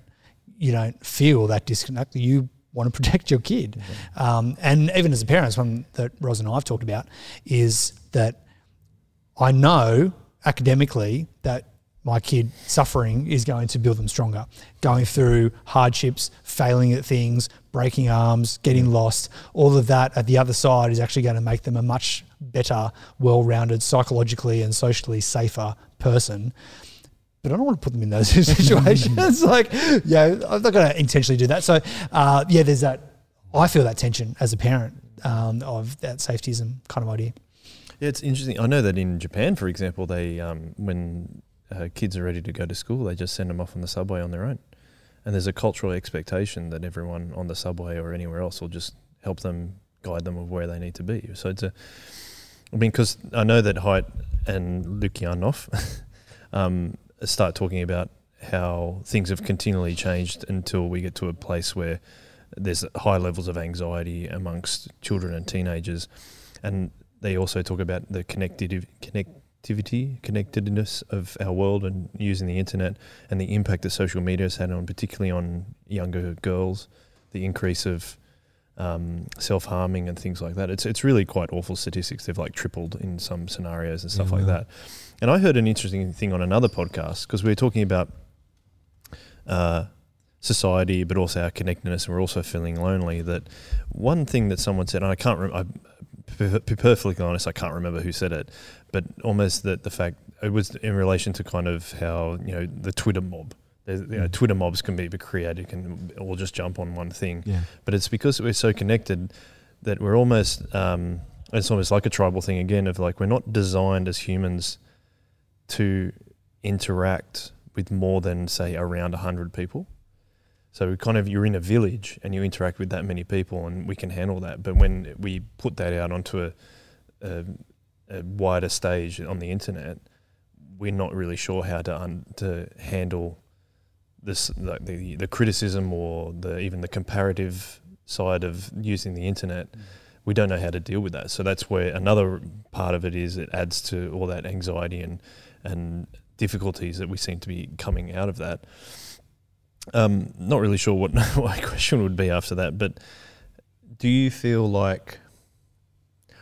Speaker 2: you don't feel that disconnect. You want to protect your kid. Um, and even as a parent, one that Ros and I have talked about is that I know academically that my kid suffering is going to build them stronger. Going through hardships, failing at things, breaking arms, getting lost, all of that at the other side is actually going to make them a much better, well rounded, psychologically and socially safer person. But I don't want to put them in those situations. like, yeah, I'm not going to intentionally do that. So, uh, yeah, there's that. I feel that tension as a parent um, of that safetyism kind of idea.
Speaker 1: Yeah, it's interesting. I know that in Japan, for example, they um, when uh, kids are ready to go to school, they just send them off on the subway on their own, and there's a cultural expectation that everyone on the subway or anywhere else will just help them, guide them of where they need to be. So it's a, I mean, because I know that Haidt and Lukianoff um, start talking about how things have continually changed until we get to a place where there's high levels of anxiety amongst children and teenagers, and they also talk about the connective connectivity, connectedness of our world and using the internet and the impact that social media has had on, particularly on younger girls, the increase of um, self harming and things like that. It's it's really quite awful statistics. They've like tripled in some scenarios and stuff like that. And I heard an interesting thing on another podcast because we were talking about uh, society, but also our connectedness, and we're also feeling lonely. That one thing that someone said, and I can't, rem- I, to be perfectly honest, I can't remember who said it, but almost that the fact it was in relation to kind of how you know the Twitter mob. You know,
Speaker 3: Mm.
Speaker 1: Twitter mobs can be created, can all just jump on one thing
Speaker 3: Yeah.
Speaker 1: but it's because we're so connected that we're almost um, it's almost like a tribal thing again of like we're not designed as humans to interact with more than say around 100 people. So we kind of you're in a village and you interact with that many people and we can handle that. But when we put that out onto a, a, a wider stage on the internet we're not really sure how to un, to handle this like the the criticism or the even the comparative side of using the internet. Mm. We don't know how to deal with that. So that's where another part of it is it adds to all that anxiety and and difficulties that we seem to be coming out of that. Um not really sure what my question would be after that but do you feel like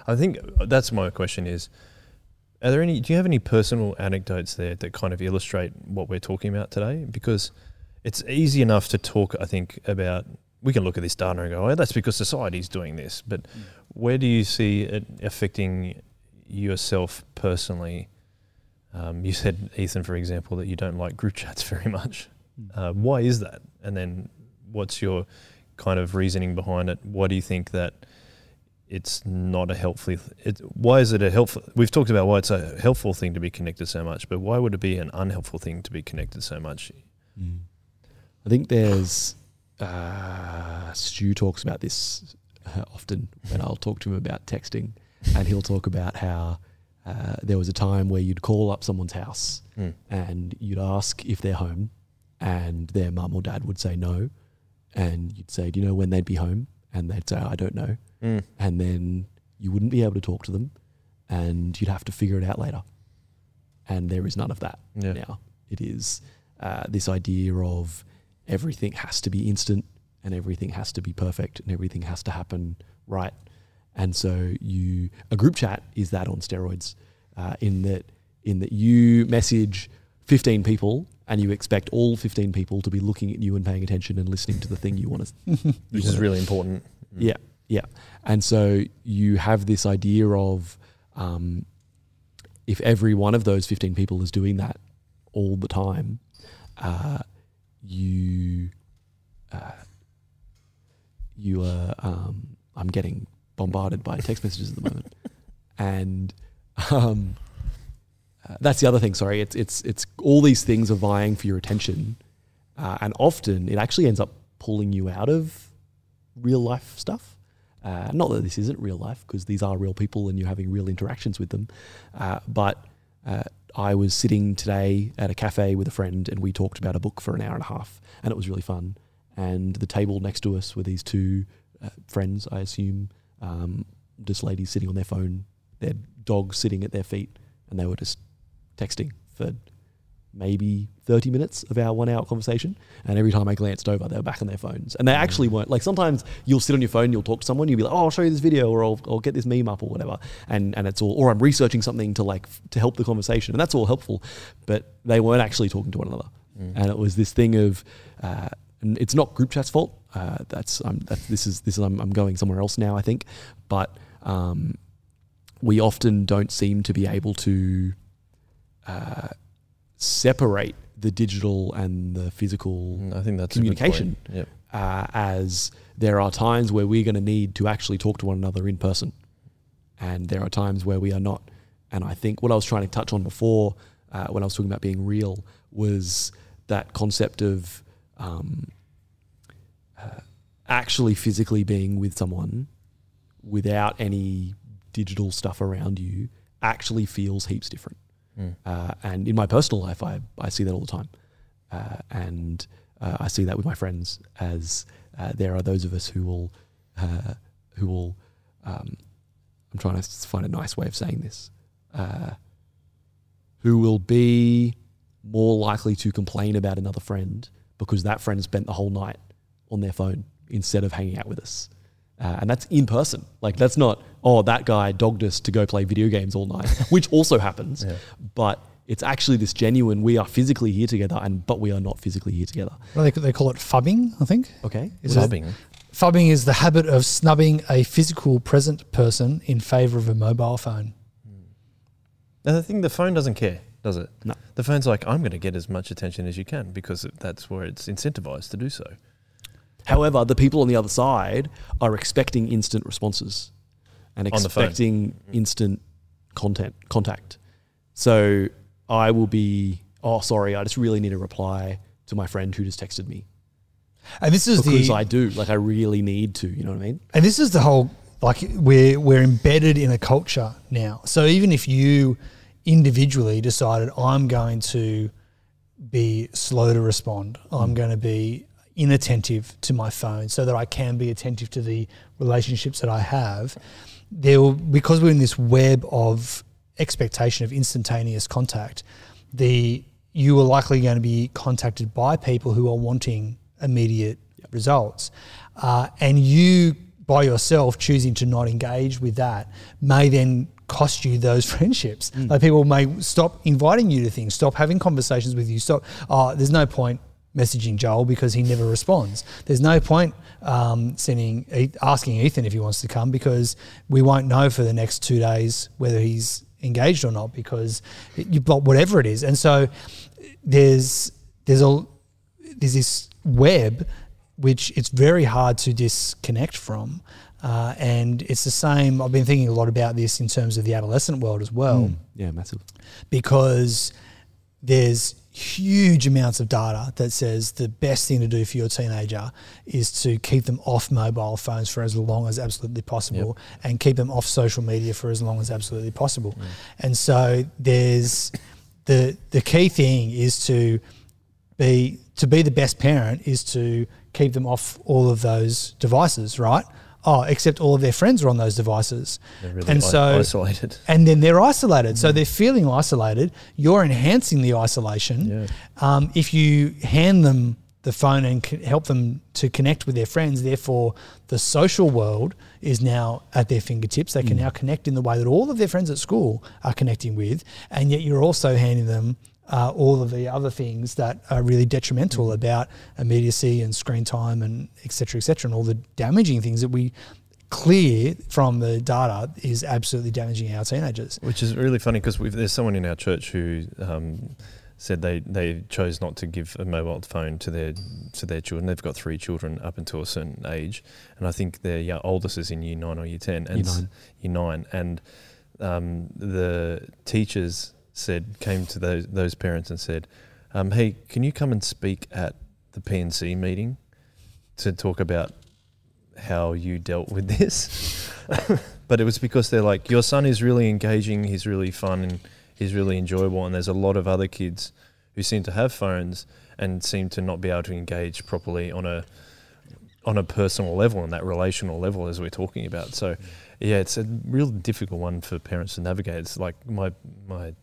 Speaker 1: I think that's my question is are there any do you have any personal anecdotes there that kind of illustrate what we're talking about today? Because it's easy enough to talk I think about we can look at this data and go oh that's because society's doing this but where do you see it affecting yourself personally um, you said Ethan for example that you don't like group chats very much uh, why is that and then what's your kind of reasoning behind it why do you think that it's not a helpful. It, why is it a helpful? We've talked about why it's a helpful thing to be connected so much, but why would it be an unhelpful thing to be connected so much?
Speaker 3: Mm. I think there's uh, Stu talks about this uh, often when I'll talk to him about texting, and he'll talk about how uh, there was a time where you'd call up someone's house
Speaker 1: Mm.
Speaker 3: and you'd ask if they're home, and their mum or dad would say no, and you'd say, "Do you know when they'd be home?" And they'd say, "I don't know,"
Speaker 1: Mm.
Speaker 3: and then you wouldn't be able to talk to them, and you'd have to figure it out later. And there is none of that
Speaker 1: Yeah.
Speaker 3: now. It is uh, this idea of everything has to be instant and everything has to be perfect and everything has to happen right. And so you a group chat is that on steroids, uh, in that in that you message fifteen people and you expect all 15 people to be looking at you and paying attention and listening to the thing you want to.
Speaker 1: Which is really important. Mm.
Speaker 3: Yeah, yeah. And so you have this idea of um, if every one of those 15 people is doing that all the time, uh, you uh, you are. Um, I'm getting bombarded by text messages at the moment, and um, uh, that's the other thing. Sorry, it's it's it's all these things are vying for your attention, uh, and often it actually ends up pulling you out of real life stuff. Uh, not that this isn't real life, because these are real people and you're having real interactions with them. Uh, but uh, I was sitting today at a cafe with a friend and we talked about a book for an hour and a half, and it was really fun. And the table next to us were these two uh, friends, I assume, um, just ladies sitting on their phone, their dog sitting at their feet, and they were just texting for maybe 30 minutes of our one hour conversation. And every time I glanced over, they were back on their phones. And they actually weren't like sometimes you'll sit on your phone, you'll talk to someone, you'll be like, oh, I'll show you this video or I'll, I'll get this meme up or whatever. And, and it's all, or I'm researching something to like, f- to help the conversation. And that's all helpful. But they weren't actually talking to one another. And it was this thing of, uh, and it's not group chat's fault. Uh, that's, um, that's this is this is I'm, I'm going somewhere else now. I think, but um, we often don't seem to be able to uh, separate the digital and the physical
Speaker 1: Mm, I think that's a good point.
Speaker 3: communication
Speaker 1: Yep.
Speaker 3: uh, as there are times where we're going to need to actually talk to one another in person, and there are times where we are not. And I think what I was trying to touch on before, uh, when I was talking about being real, was that concept of um, uh, actually physically being with someone without any digital stuff around you actually feels heaps different.
Speaker 1: Mm.
Speaker 3: Uh, and in my personal life, I, I see that all the time. Uh, and uh, I see that with my friends as uh, there are those of us who will, uh, who will, um, I'm trying to find a nice way of saying this, uh, who will be more likely to complain about another friend because that friend spent the whole night on their phone instead of hanging out with us. Uh, and that's in person. Like that's not, oh, that guy dogged us to go play video games all night, which also happens.
Speaker 1: Yeah.
Speaker 3: But it's actually this genuine. We are physically here together, and but we are not physically here together.
Speaker 2: What do they, they call it phubbing, I think.
Speaker 3: Okay.
Speaker 2: Is it-
Speaker 1: Subbing.
Speaker 2: Phubbing is the habit of snubbing a physical present person in favor of a mobile phone.
Speaker 1: And the thing, the phone doesn't care, does it?
Speaker 3: No.
Speaker 1: The phone's like, I'm going to get as much attention as you can because that's where it's incentivized to do so.
Speaker 3: However, the people on the other side are expecting instant responses and
Speaker 1: On the phone.
Speaker 3: expecting instant content contact. So I will be, oh, sorry, I just really need a reply to my friend who just texted me
Speaker 2: And this is
Speaker 3: because
Speaker 2: the
Speaker 3: I do, like, I really need to. You know what I mean?
Speaker 2: and this is the whole like we're we're embedded in a culture now. So even if you individually decided I'm going to be slow to respond, I'm going to be inattentive to my phone so that I can be attentive to the relationships that I have. There will, because we're in this web of expectation of instantaneous contact, the you are likely going to be contacted by people who are wanting immediate results. Uh, and you, by yourself, choosing to not engage with that may then cost you those friendships. Like people may stop inviting you to things, stop having conversations with you. Stop. Oh, there's no point messaging Joel because he never responds. There's no point um, sending asking Ethan if he wants to come because we won't know for the next two days whether he's engaged or not because you block whatever it is. And so there's there's a there's this web which it's very hard to disconnect from. Uh, and it's the same. I've been thinking a lot about this in terms of the adolescent world as well
Speaker 3: Yeah, massive.
Speaker 2: because there's huge amounts of data that says the best thing to do for your teenager is to keep them off mobile phones for as long as absolutely possible and keep them off social media for as long as absolutely possible. And so there's the the key thing is to be to be the best parent is to keep them off all of those devices, right? Oh, except all of their friends are on those devices.
Speaker 1: They're really
Speaker 2: and so
Speaker 1: isolated.
Speaker 2: and then they're isolated. So they're feeling isolated. You're enhancing the isolation.
Speaker 1: Yeah.
Speaker 2: Um, if you hand them the phone and c- help them to connect with their friends, therefore the social world is now at their fingertips. They can now connect in the way that all of their friends at school are connecting with, and yet you're also handing them uh, all of the other things that are really detrimental
Speaker 1: Mm.
Speaker 2: about immediacy and screen time and et cetera, et cetera, and all the damaging things that we clear from the data is absolutely damaging our teenagers.
Speaker 1: Which is really funny because there's someone in our church who um, said they, they chose not to give a mobile phone to their to their children. They've got three children up until a certain age, and I think their yeah, oldest is in year nine or year ten, and
Speaker 3: Year nine.
Speaker 1: year nine, and um, the teachers said came to those those parents and said, um, "Hey, can you come and speak at the PNC meeting to talk about how you dealt with this?" but it was because they're like, "Your son is really engaging. He's really fun and he's really enjoyable." And there's a lot of other kids who seem to have phones and seem to not be able to engage properly on a on a personal level and that relational level as we're talking about. So yeah, it's a real difficult one for parents to navigate. It's like my my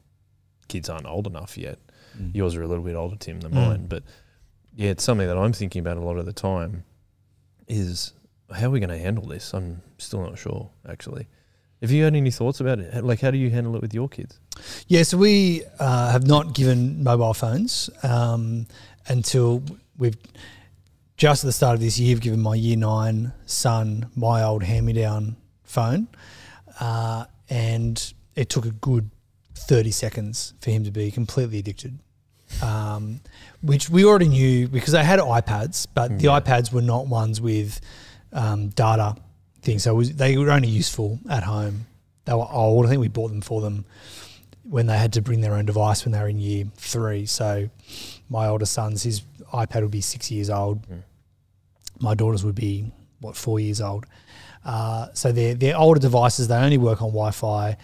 Speaker 1: kids aren't old enough yet.
Speaker 3: Mm.
Speaker 1: Yours are a little bit older, Tim, than
Speaker 2: Mm.
Speaker 1: mine. But yeah, it's something that I'm thinking about a lot of the time. Is how are we going to handle this? I'm still not sure. Actually, have you had any thoughts about it? Like, how do you handle it with your kids?
Speaker 2: Yeah, so we uh, have not given mobile phones um, until we've just at the start of this year. I've given my year nine son my old hand-me-down phone, uh, and it took a good thirty seconds for him to be completely addicted. Um, which we already knew because they had iPads, but the
Speaker 1: Yeah.
Speaker 2: iPads were not ones with um, data things. So it was, they were only useful at home. They were old. I think we bought them for them when they had to bring their own device when they were in year three. So my older son's his iPad would be six years old.
Speaker 1: Mm.
Speaker 2: My daughter's would be what four years old. Uh, so they're they're older devices. They only work on Wi-Fi.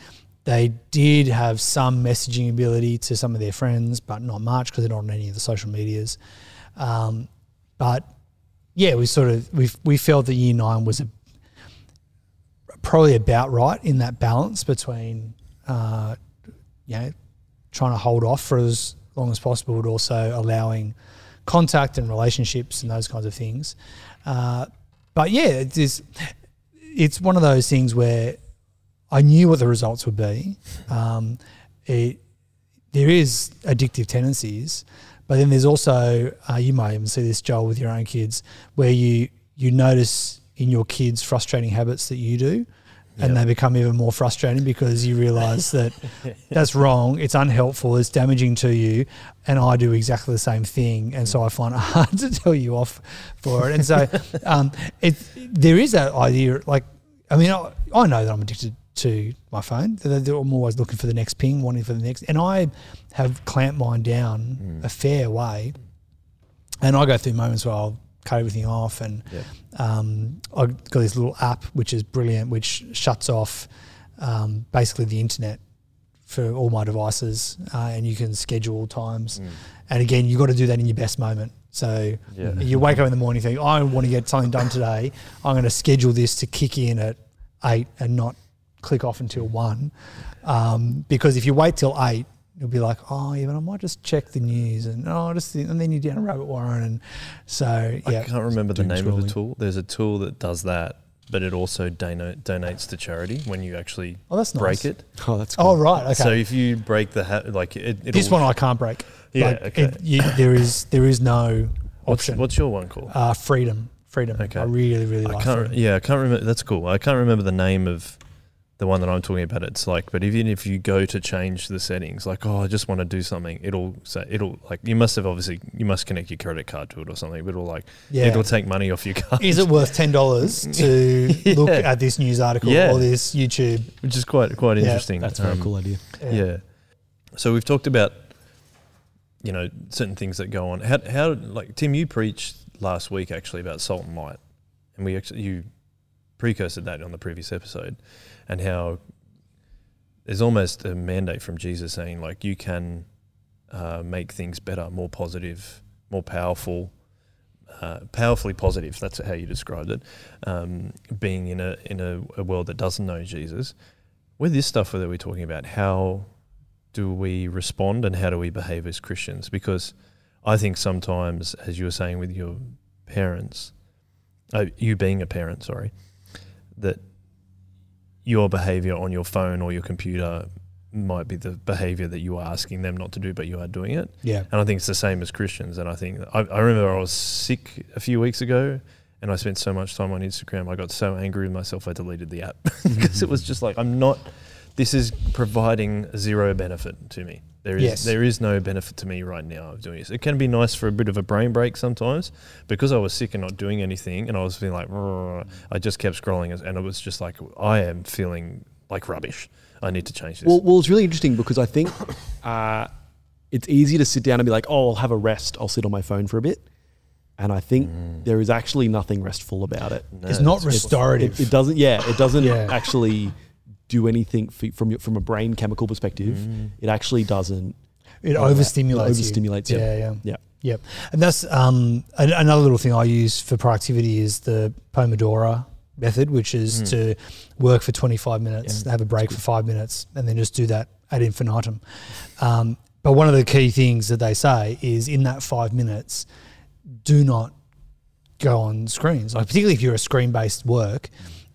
Speaker 2: They did have some messaging ability to some of their friends, but not much because they're not on any of the social medias. Um, but yeah, we sort of we we felt that year nine was a, probably about right in that balance between uh, you know trying to hold off for as long as possible, but also allowing contact and relationships and those kinds of things. Uh, but yeah, it is it's one of those things where I knew what the results would be. Um, it, there is addictive tendencies, but then there's also uh, you might even see this Joel with your own kids, where you you notice in your kids frustrating habits that you do, and
Speaker 1: Yep.
Speaker 2: they become even more frustrating because you realise that that's wrong, it's unhelpful, it's damaging to you, and I do exactly the same thing, and so I find it hard to tell you off for it. And so um, it there is that idea, like I mean, I, I know that I'm addicted to my phone. I'm always looking for the next ping, wanting for the next, and I have clamped mine down
Speaker 1: Mm.
Speaker 2: a fair way. And I go through moments where I'll cut everything off, and
Speaker 1: Yeah.
Speaker 2: um, I've got this little app which is brilliant, which shuts off um, basically the internet for all my devices, uh, and you can schedule times.
Speaker 1: Mm.
Speaker 2: And again, you've got to do that in your best moment. So
Speaker 1: Yeah.
Speaker 2: you wake up in the morning, think, I want to get something done today. I'm going to schedule this to kick in at eight and not click off until one. Um, because if you wait till eight, you'll be like, oh, yeah, but I might just check the news and oh, just and then you're down a rabbit warren. And so, yeah.
Speaker 1: I can't remember the
Speaker 3: doom
Speaker 1: name of the tool. There's a tool that does that, but it also dono- donates to charity when you actually
Speaker 2: oh, that's nice.
Speaker 1: break it.
Speaker 3: Oh, that's cool.
Speaker 2: Oh, right. Okay.
Speaker 1: So if you break the ha- like it, it'll,
Speaker 2: this one I can't break.
Speaker 1: Yeah,
Speaker 2: Like,
Speaker 1: okay.
Speaker 2: it- you, there is there is no
Speaker 1: what's,
Speaker 2: option.
Speaker 1: what's your one called?
Speaker 2: uh, freedom, freedom.
Speaker 1: Okay.
Speaker 2: I really, really
Speaker 1: I
Speaker 2: like
Speaker 1: can't.
Speaker 2: freedom.
Speaker 1: Yeah, I can't remember. That's cool. I can't remember the name of the one that I'm talking about. It's like, but even if you go to change the settings, like, oh, I just want to do something, it'll say it'll like you must have obviously you must connect your credit card to it or something, but it'll like
Speaker 2: Yeah.
Speaker 1: it'll take money off your card,
Speaker 2: Is it worth ten dollars to look at this news article
Speaker 1: Yeah.
Speaker 2: or this YouTube?
Speaker 1: which is quite quite
Speaker 2: Yeah,
Speaker 1: interesting.
Speaker 3: That's a very
Speaker 1: Um,
Speaker 3: cool idea.
Speaker 1: Yeah. So we've talked about, you know, certain things that go on. How, how like Tim, you preached last week actually about salt and light, and we actually you precursored that on the previous episode, and how there's almost a mandate from Jesus saying like you can uh, make things better, more positive, more powerful. Uh, powerfully positive. That's how you described it. Um, being in a in a, a world that doesn't know Jesus, with this stuff that we're talking about, how do we respond and how do we behave as Christians? Because I think sometimes, as you were saying with your parents, uh, you being a parent, sorry, that your behavior on your phone or your computer might be the behavior that you are asking them not to do, but you are doing it.
Speaker 2: Yeah.
Speaker 1: And I think it's the same as Christians. And I think I, I remember I was sick a few weeks ago, and I spent so much time on Instagram. I got so angry with myself, I deleted the app because it was just like I'm not. This is providing zero benefit to me. There is
Speaker 2: Yes.
Speaker 1: there is no benefit to me right now of doing this. It can be nice for a bit of a brain break sometimes because I was sick and not doing anything, and I was feeling like I just kept scrolling, and it was just like I am feeling like rubbish. I need to change this.
Speaker 3: Well, well, it's really interesting because I think uh, it's easy to sit down and be like, "Oh, I'll have a rest. I'll sit on my phone for a bit," and I think
Speaker 1: Mm.
Speaker 3: there is actually nothing restful about it.
Speaker 1: No,
Speaker 2: it's not
Speaker 1: it's-
Speaker 2: restorative.
Speaker 3: It, it doesn't. Yeah, it doesn't
Speaker 2: Yeah.
Speaker 3: actually do anything f- from your, from a brain chemical perspective.
Speaker 1: Mm.
Speaker 3: It actually doesn't.
Speaker 2: It overstimulates.
Speaker 3: It overstimulates
Speaker 2: You. Yeah, yeah,
Speaker 3: Yeah.
Speaker 2: Yep. And that's um, an, another little thing I use for productivity is the Pomodoro method, which is
Speaker 1: Mm.
Speaker 2: to work for 25 minutes,
Speaker 3: Yeah,
Speaker 2: have a break for five minutes, and then just do that ad infinitum. Um, but one of the key things that they say is in that five minutes, do not go on screens. Like particularly if you're a screen based work,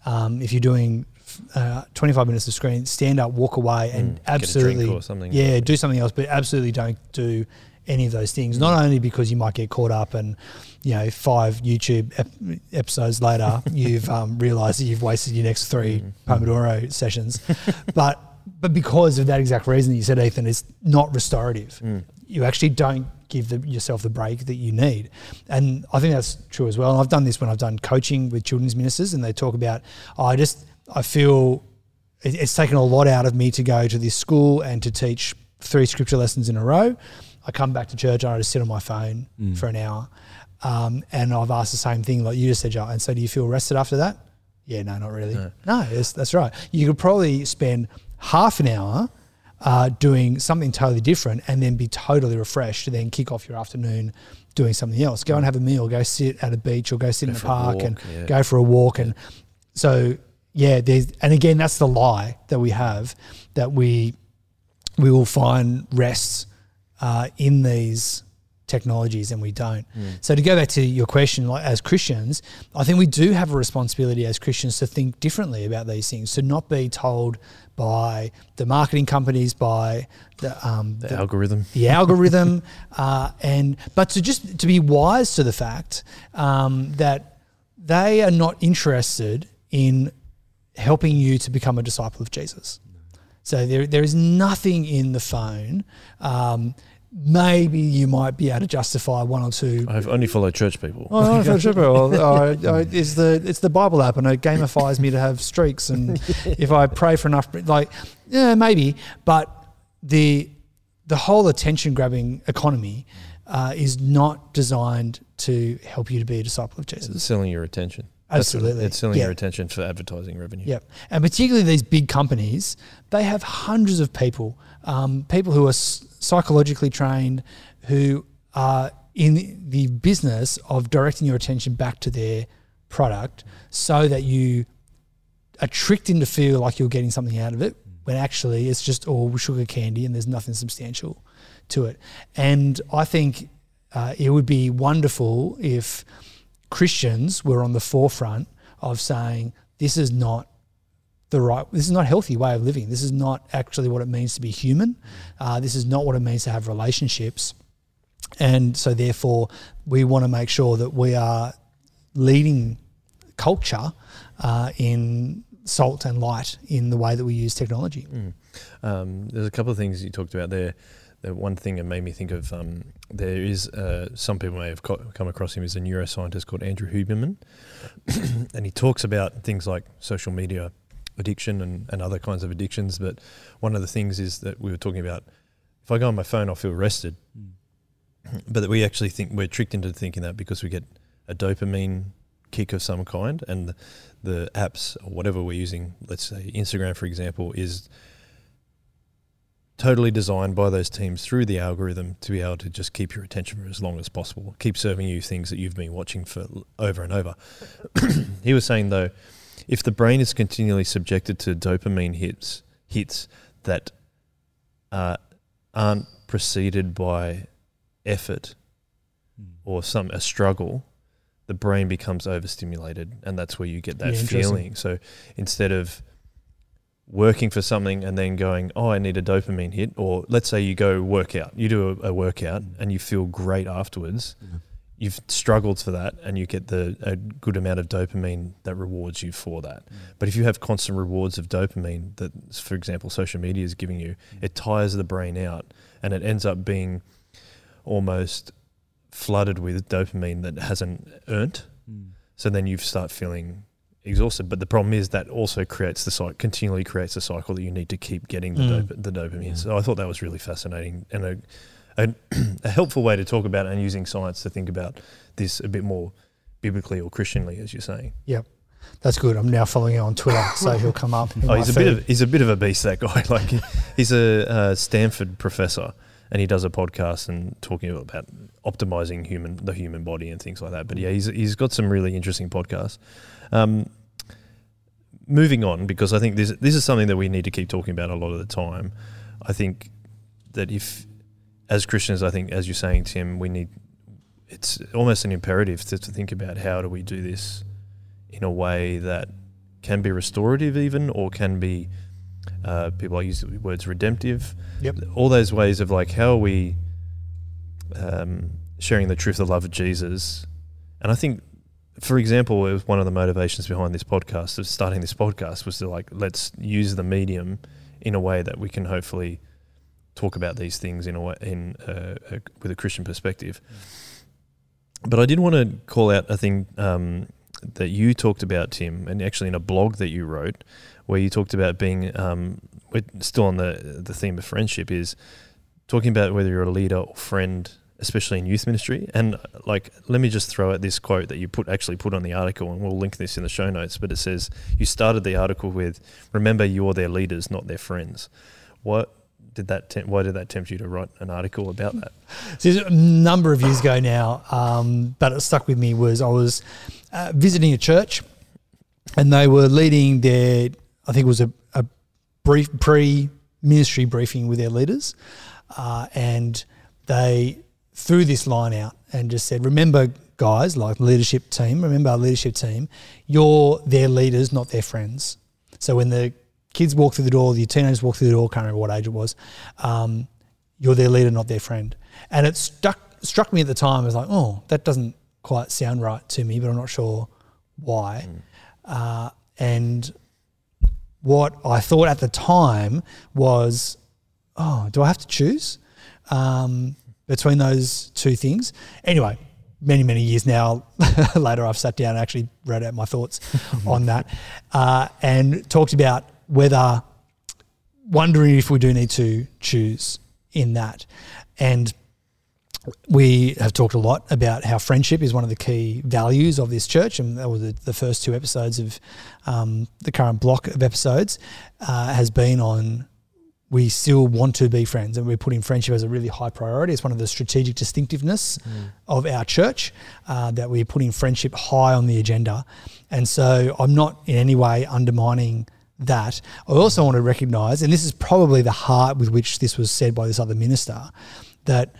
Speaker 2: um, if you're doing uh, 25 minutes of screen, stand up, walk away, and
Speaker 1: Mm, get a drink
Speaker 2: absolutely
Speaker 1: or something.
Speaker 2: yeah, do something else, but absolutely don't do any of those things. Not only because you might get caught up and, you know, five YouTube ep- episodes later, you've um, realized that you've wasted your next three
Speaker 1: Mm.
Speaker 2: Pomodoro sessions, but but because of that exact reason that you said, Ethan, it's not restorative.
Speaker 1: Mm.
Speaker 2: You actually don't give the, yourself the break that you need. And I think that's true as well. And I've done this when I've done coaching with children's ministers and they talk about, oh, I just, I feel it, it's taken a lot out of me to go to this school and to teach three scripture lessons in a row. I come back to church and I just sit on my phone
Speaker 3: Mm.
Speaker 2: for an hour. Um, and I've asked the same thing, like you just said, Joe. And so, do you feel rested after that? Yeah, no, not really.
Speaker 1: No.
Speaker 2: No, that's, that's right. You could probably spend half an hour uh, doing something totally different and then be totally refreshed and then kick off your afternoon doing something else. Go and have a meal, go sit at a beach or go sit
Speaker 1: Go
Speaker 2: in a
Speaker 1: for a
Speaker 2: park
Speaker 1: walk,
Speaker 2: and
Speaker 1: yeah.
Speaker 2: go for a walk. And so, yeah, there's, and again, that's the lie that we have that we, we will find rest uh, in these technologies and we don't. So to go back to your question, like as Christians, I think we do have a responsibility as Christians to think differently about these things, to not be told by the marketing companies, by the um,
Speaker 1: The algorithm.
Speaker 2: the algorithm, uh, and but to just to be wise to the fact um, that they are not interested in helping you to become a disciple of Jesus. So there, there is nothing in the phone. Um, maybe you might be able to justify one or two.
Speaker 1: I've only followed church people.
Speaker 2: Oh, no, for sure. Well, I, I, it's the it's the Bible app, and it gamifies me to have streaks. And if I pray for enough, like, yeah, maybe. But the the whole attention grabbing economy uh, is not designed to help you to be a disciple of Jesus.
Speaker 1: It's selling your attention. That's what it-
Speaker 2: Absolutely.
Speaker 1: it's selling
Speaker 2: Yeah.
Speaker 1: your attention for advertising revenue.
Speaker 2: Yep. And particularly these big companies, they have hundreds of people, um, people who are psychologically trained, who are in the business of directing your attention back to their product so that you are tricked into feel like you're getting something out of it when actually it's just all sugar candy and there's nothing substantial to it. And I think uh, it would be wonderful if Christians were on the forefront of saying this is not the right, this is not healthy way of living. This is not actually what it means to be human. Uh, this is not what it means to have relationships. And so, therefore, we want to make sure that we are leading culture uh, in salt and light in the way that we use technology.
Speaker 1: Mm. Um, there's a couple of things you talked about there. The one thing that made me think of um, there is uh, some people may have co- come across him is a neuroscientist called Andrew Huberman, and he talks about things like social media addiction and, and other kinds of addictions. But one of the things is that we were talking about if I go on my phone, I'll feel rested, but that we actually think we're tricked into thinking that because we get a dopamine kick of some kind, and the, the apps or whatever we're using, let's say Instagram for example, is totally designed by those teams through the algorithm to be able to just keep your attention for as long as possible, keep serving you things that you've been watching for over and over. he was saying though, if the brain is continually subjected to dopamine hits, hits that uh, aren't preceded by effort or some a struggle, the brain becomes overstimulated, and that's where you get that
Speaker 2: Yeah,
Speaker 1: feeling. So instead of working for something and then going, oh, I need a dopamine hit, or let's say you go work out, you do a, a workout and you feel great afterwards.
Speaker 3: Yeah.
Speaker 1: You've struggled for that, and you get the a good amount of dopamine that rewards you for that. But if you have constant rewards of dopamine that, for example, social media is giving you, it tires the brain out, and it ends up being almost flooded with dopamine that hasn't earned.
Speaker 3: Mm.
Speaker 1: So then you start feeling exhausted. But the problem is that also creates the cycle, continually creates a cycle that you need to keep getting the,
Speaker 2: Mm.
Speaker 1: dop- the dopamine. So I thought that was really fascinating and a, a, a helpful way to talk about and using science to think about this a bit more biblically or Christianly, as you're saying. Yep.
Speaker 2: That's good. I'm now following him on Twitter, so he'll come up.
Speaker 1: Oh, he's a bit of he's a bit of a beast. That guy, like he's a uh, Stanford professor, and he does a podcast and talking about optimizing human the human body and things like that. But yeah, he's he's got some really interesting podcasts. Um, moving on, because I think this this is something that we need to keep talking about a lot of the time. I think that if, as Christians, I think as you're saying, Tim, we need it's almost an imperative to, to think about how do we do this in a way that can be restorative, even or can be uh, people I use the words redemptive.
Speaker 2: Yep.
Speaker 1: All those ways of like how are we um, sharing the truth, of the love of Jesus, and I think. For example, it was one of the motivations behind this podcast of starting this podcast was to like let's use the medium in a way that we can hopefully talk about these things in a way in uh, a, with a Christian perspective. But I did want to call out a thing um, that you talked about, Tim, and actually in a blog that you wrote, where you talked about being um, we're still on the the theme of friendship is talking about whether you're a leader or friend, especially in youth ministry. And like, let me just throw out this quote that you put actually put on the article, and we'll link this in the show notes. But it says you started the article with, "Remember, you're their leaders, not their friends." What did that? Tempt, why did that tempt you to write an article about that?
Speaker 2: So a number of years ago now, um, but it stuck with me was I was uh, visiting a church, and they were leading their I think it was a, a brief pre ministry briefing with their leaders, uh, and they threw this line out and just said, "Remember, guys, like leadership team, remember our leadership team, you're their leaders, not their friends." So when the kids walk through the door, the teenagers walk through the door, can't remember what age it was. Um, you're their leader, not their friend. And it stuck struck me at the time. I was like, oh, that doesn't quite sound right to me, but I'm not sure why. Uh, and what I thought at the time was, oh, do I have to choose um, between those two things? Anyway, many, many years now later, I've sat down and actually wrote out my thoughts on that uh, and talked about whether wondering if we do need to choose in that. And we have talked a lot about how friendship is one of the key values of this church, and that was the, the first two episodes of um, the current block of episodes uh, has been on. We still want to be friends, and we're putting friendship as a really high priority. It's one of the strategic distinctiveness of our church uh, that we're putting friendship high on the agenda. And so, I'm not in any way undermining that. I also want to recognise, and this is probably the heart with which this was said by this other minister, that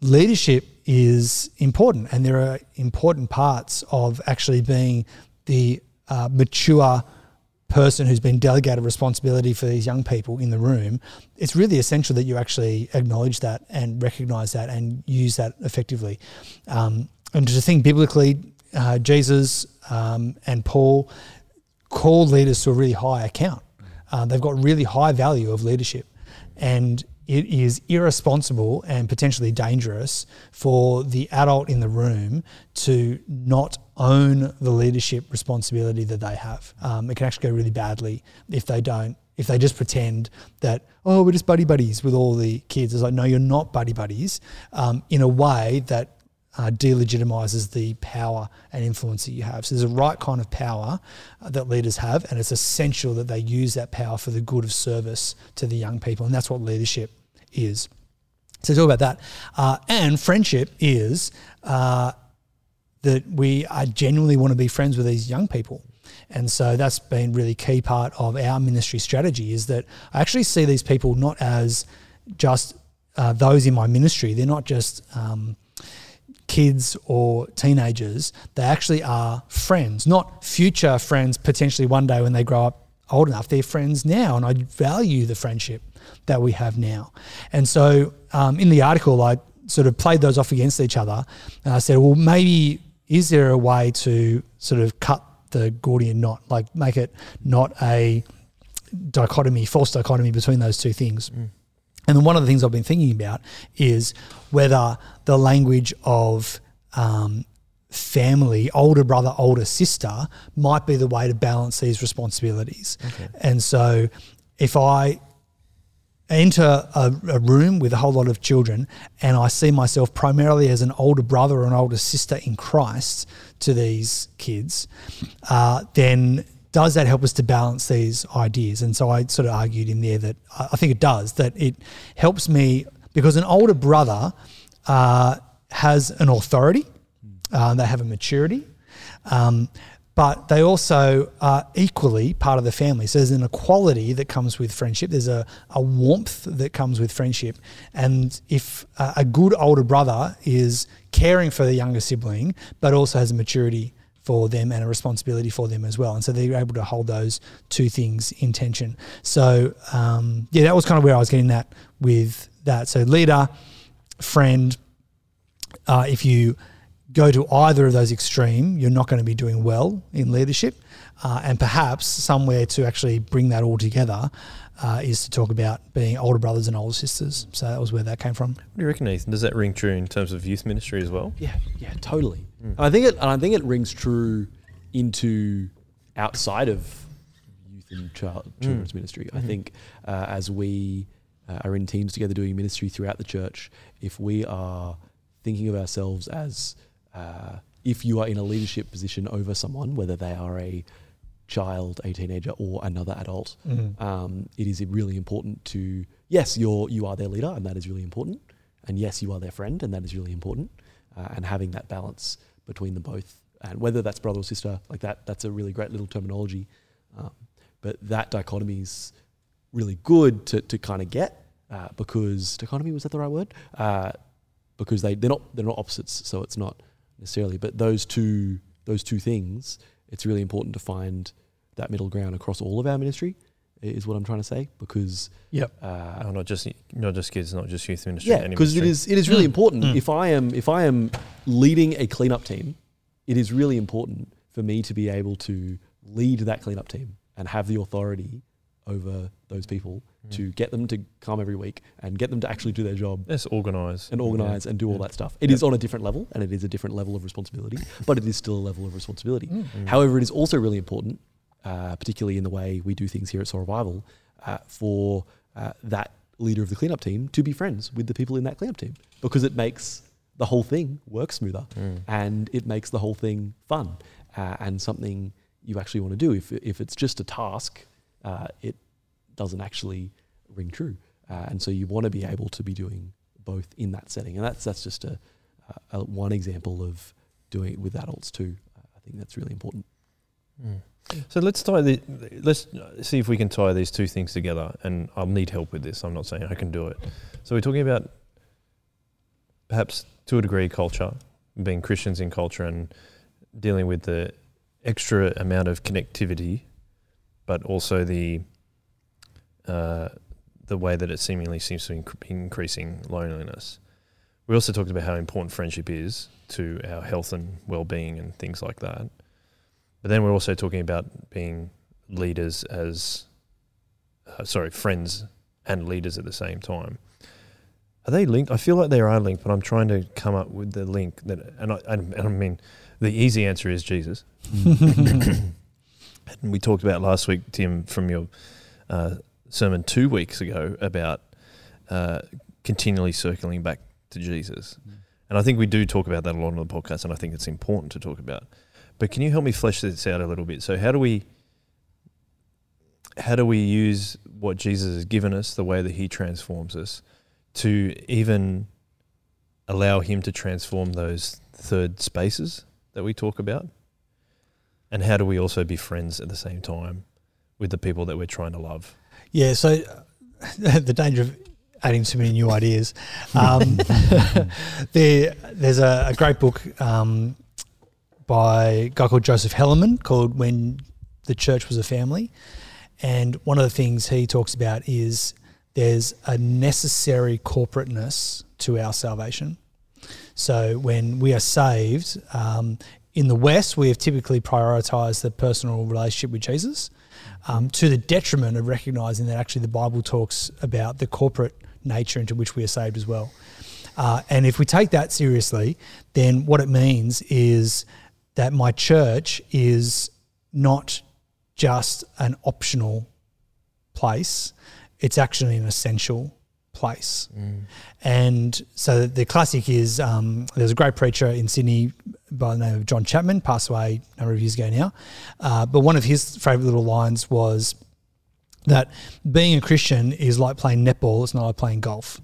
Speaker 2: leadership is important, and there are important parts of actually being the uh, mature person who's been delegated responsibility for these young people in the room. It's really essential that you actually acknowledge that and recognize that and use that effectively. Um, and to think biblically, uh, Jesus um, and Paul call leaders to a really high account. Uh, they've got really high value of leadership, and it is irresponsible and potentially dangerous for the adult in the room to not own the leadership responsibility that they have. Um, it can actually go really badly if they don't. If they just pretend that oh we're just buddy buddies with all the kids, it's like no you're not buddy buddies um, in a way that uh, delegitimizes the power and influence that you have. So there's a right kind of power uh, that leaders have, and it's essential that they use that power for the good of service to the young people, and that's what leadership is. So talk about that, uh, and friendship is uh, that we are genuinely want to be friends with these young people. And so that's been really key part of our ministry strategy is that I actually see these people not as just uh, those in my ministry. They're not just um, kids or teenagers. They actually are friends, not future friends, potentially one day when they grow up old enough, they're friends now, and I value the friendship that we have now. And so um, in the article, I sort of played those off against each other, and I said, well, maybe is there a way to sort of cut the Gordian knot, like make it not a dichotomy, false dichotomy between those two things? And then one of the things I've been thinking about is whether the language of um, family, older brother, older sister, might be the way to balance these responsibilities. And so if I enter a, a room with a whole lot of children and I see myself primarily as an older brother or an older sister in Christ to these kids, uh, then does that help us to balance these ideas? And so I sort of argued in there that I think it does, that it helps me because an older brother uh, has an authority, uh, they have a maturity. Um, but they also are equally part of the family. So there's an equality that comes with friendship. There's a, a warmth that comes with friendship. And if a, a good older brother is caring for the younger sibling, but also has a maturity for them and a responsibility for them as well. And so they're able to hold those two things in tension. So, um, yeah, that was kind of where I was getting at with that. So, leader, friend, uh, if you go to either of those extreme, you're not going to be doing well in leadership. Uh, and perhaps somewhere to actually bring that all together uh, is to talk about being older brothers and older sisters. So that was where that came from.
Speaker 1: What do you reckon, Ethan? Does that ring true in terms of youth ministry as well?
Speaker 3: Yeah, yeah, totally. And I think it, and I think it rings true into outside of youth and child, children's ministry. I think uh, as we uh, are in teams together doing ministry throughout the church, if we are thinking of ourselves as uh, if you are in a leadership position over someone, whether they are a child, a teenager, or another adult, um, it is really important to yes, you're you are their leader, and that is really important, and yes, you are their friend, and that is really important, uh, and having that balance between them both, and whether that's brother or sister, like that, that's a really great little terminology, um, but that dichotomy is really good to to kind of get uh, because dichotomy was that the right word? Uh, because they they're not they're not opposites, so it's not necessarily. But those two those two things, it's really important to find that middle ground across all of our ministry. Is what I'm trying to say because
Speaker 2: Yep.
Speaker 3: uh,
Speaker 1: Oh, not just not just kids, not just youth ministry.
Speaker 3: yeah, because it
Speaker 1: ministry.
Speaker 3: is it is really
Speaker 2: Mm.
Speaker 3: important.
Speaker 2: Mm.
Speaker 3: If I am if I am leading a cleanup team, it is really important for me to be able to lead that cleanup team and have the authority over those people
Speaker 1: Mm.
Speaker 3: to get them to come every week and get them to actually do their job
Speaker 1: Let's organise
Speaker 3: and organize and do all
Speaker 1: Yeah.
Speaker 3: that stuff. It is
Speaker 1: Yeah.
Speaker 3: on a different level and it is a different level of responsibility, but it is still a level of responsibility.
Speaker 2: Mm.
Speaker 1: Mm.
Speaker 3: However, it is also really important, uh, particularly in the way we do things here at Soul Revival, uh, for uh, that leader of the cleanup team to be friends with the people in that cleanup team because it makes the whole thing work smoother
Speaker 1: Mm.
Speaker 3: and it makes the whole thing fun uh, and something you actually want to do. If, if it's just a task, uh, it doesn't actually ring true. Uh, and so you want to be able to be doing both in that setting. And that's, that's just a, a, one example of doing it with adults too. Uh, I think that's really important.
Speaker 1: Mm. So let's tie the let's see if we can tie these two things together. And I'll need help with this. I'm not saying I can do it. So we're talking about perhaps to a degree culture, being Christians in culture, and dealing with the extra amount of connectivity, but also the uh, the way that it seemingly seems to be increasing loneliness. We also talked about how important friendship is to our health and well-being and things like that. But then we're also talking about being leaders as, uh, sorry, friends and leaders at the same time. Are they linked? I feel like they are linked, but I'm trying to come up with the link that, and I, and I mean, the easy answer is Jesus. and we talked about last week, Tim, from your uh, sermon two weeks ago about uh, continually circling back to Jesus. And I think we do talk about that a lot on the podcast, and I think it's important to talk about. But can you help me flesh this out a little bit? So how do we how do we use what Jesus has given us, the way that he transforms us, to even allow him to transform those third spaces that we talk about? And how do we also be friends at the same time with the people that we're trying to love?
Speaker 2: Yeah, so uh, the danger of adding too many new ideas. Um, there, there's a, a great book um, by a guy called Joseph Hellerman called "When the Church Was a Family," And one of the things he talks about is there's a necessary corporateness to our salvation. So when we are saved, um, in the West, we have typically prioritized the personal relationship with Jesus um, to the detriment of recognizing that actually the Bible talks about the corporate nature into which we are saved as well. Uh, and if we take that seriously, then what it means is that my church is not just an optional place, it's actually an essential place.
Speaker 1: Mm.
Speaker 2: And so the classic is um, there's a great preacher in Sydney by the name of John Chapman, passed away a number of years ago now. Uh, but one of his favourite little lines was that being a Christian is like playing netball, it's not like playing golf.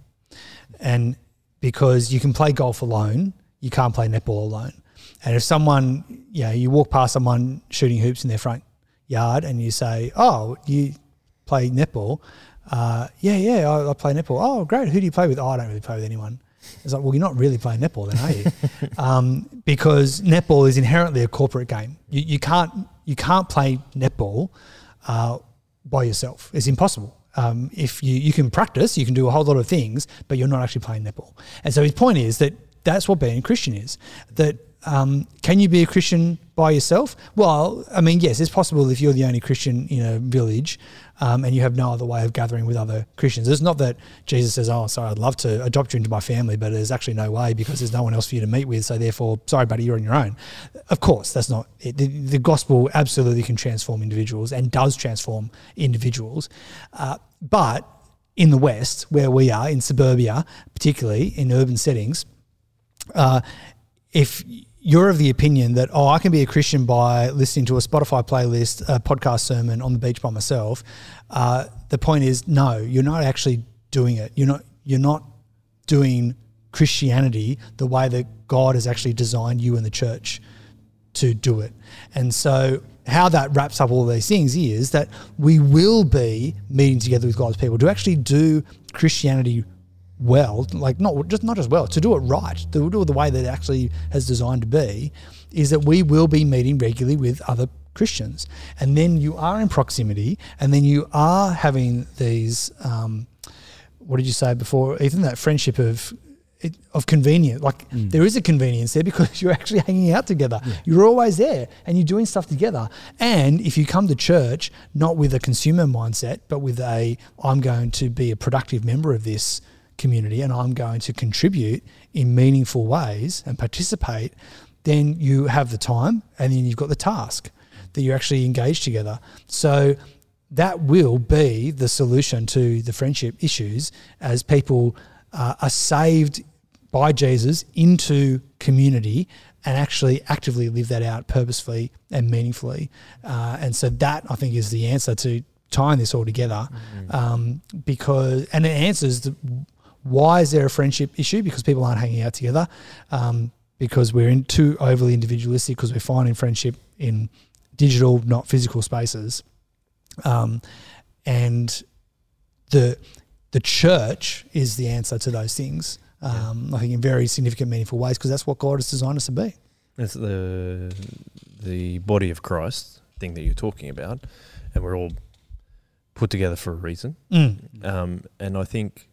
Speaker 2: And because you can play golf alone, you can't play netball alone. And if someone, you know, you walk past someone shooting hoops in their front yard and you say, Oh, you play netball? Uh, yeah, yeah, I, I, play netball. Oh, great. Who do you play with? Oh, I don't really play with anyone. It's like, well, you're not really playing netball then, are you? um, because netball is inherently a corporate game. You, you can't you can't play netball uh, by yourself. It's impossible. Um, if you you can practice, you can do a whole lot of things, but you're not actually playing netball. And so his point is that that's what being a Christian is. That um, can you be a Christian by yourself? Well, I mean, yes, it's possible if you're the only Christian in a village um, and you have no other way of gathering with other Christians. It's not that Jesus says, "Oh, sorry, I'd love to adopt you into my family," but there's actually no way because there's no one else for you to meet with. So therefore, sorry, buddy, you're on your own. Of course, that's not it. The, the gospel absolutely can transform individuals and does transform individuals, uh, but in the West, where we are in suburbia, particularly in urban settings, uh, if you're of the opinion that oh I can be a Christian by listening to a Spotify playlist, a podcast sermon on the beach by myself. Uh, the point is no, you're not actually doing it. You're not you're not doing Christianity the way that God has actually designed you and the church to do it. And so how that wraps up all these things is that we will be meeting together with God's people to actually do Christianity well, like not just not as well, to do it right, to do it the way that it actually has designed to be, is that we will be meeting regularly with other Christians, and then you are in proximity, and then you are having these. Um, what did you say before, Ethan? That friendship of of convenience. Like mm. there is a convenience there because you're actually hanging out together. Yeah. You're always there and you're doing stuff together. And if you come to church not with a consumer mindset, but with a I'm going to be a productive member of this community and I'm going to contribute in meaningful ways and participate, then you have the time and then you've got the task that you're actually engaged together. So that will be the solution to the friendship issues as people uh, are saved by Jesus into community and actually actively live that out purposefully and meaningfully. Uh, and so that I think is the answer to tying this all together mm-hmm. um, because and it answers the, why is there a friendship issue? Because people aren't hanging out together. Um, because we're in too overly individualistic. Because we're finding friendship in digital, not physical spaces. Um, and the the church is the answer to those things. Um, yeah. I think in very significant, meaningful ways, because that's what God has designed us to be.
Speaker 1: It's the the body of Christ thing that you're talking about, and we're all put together for a reason.
Speaker 2: Mm.
Speaker 1: Um, and I think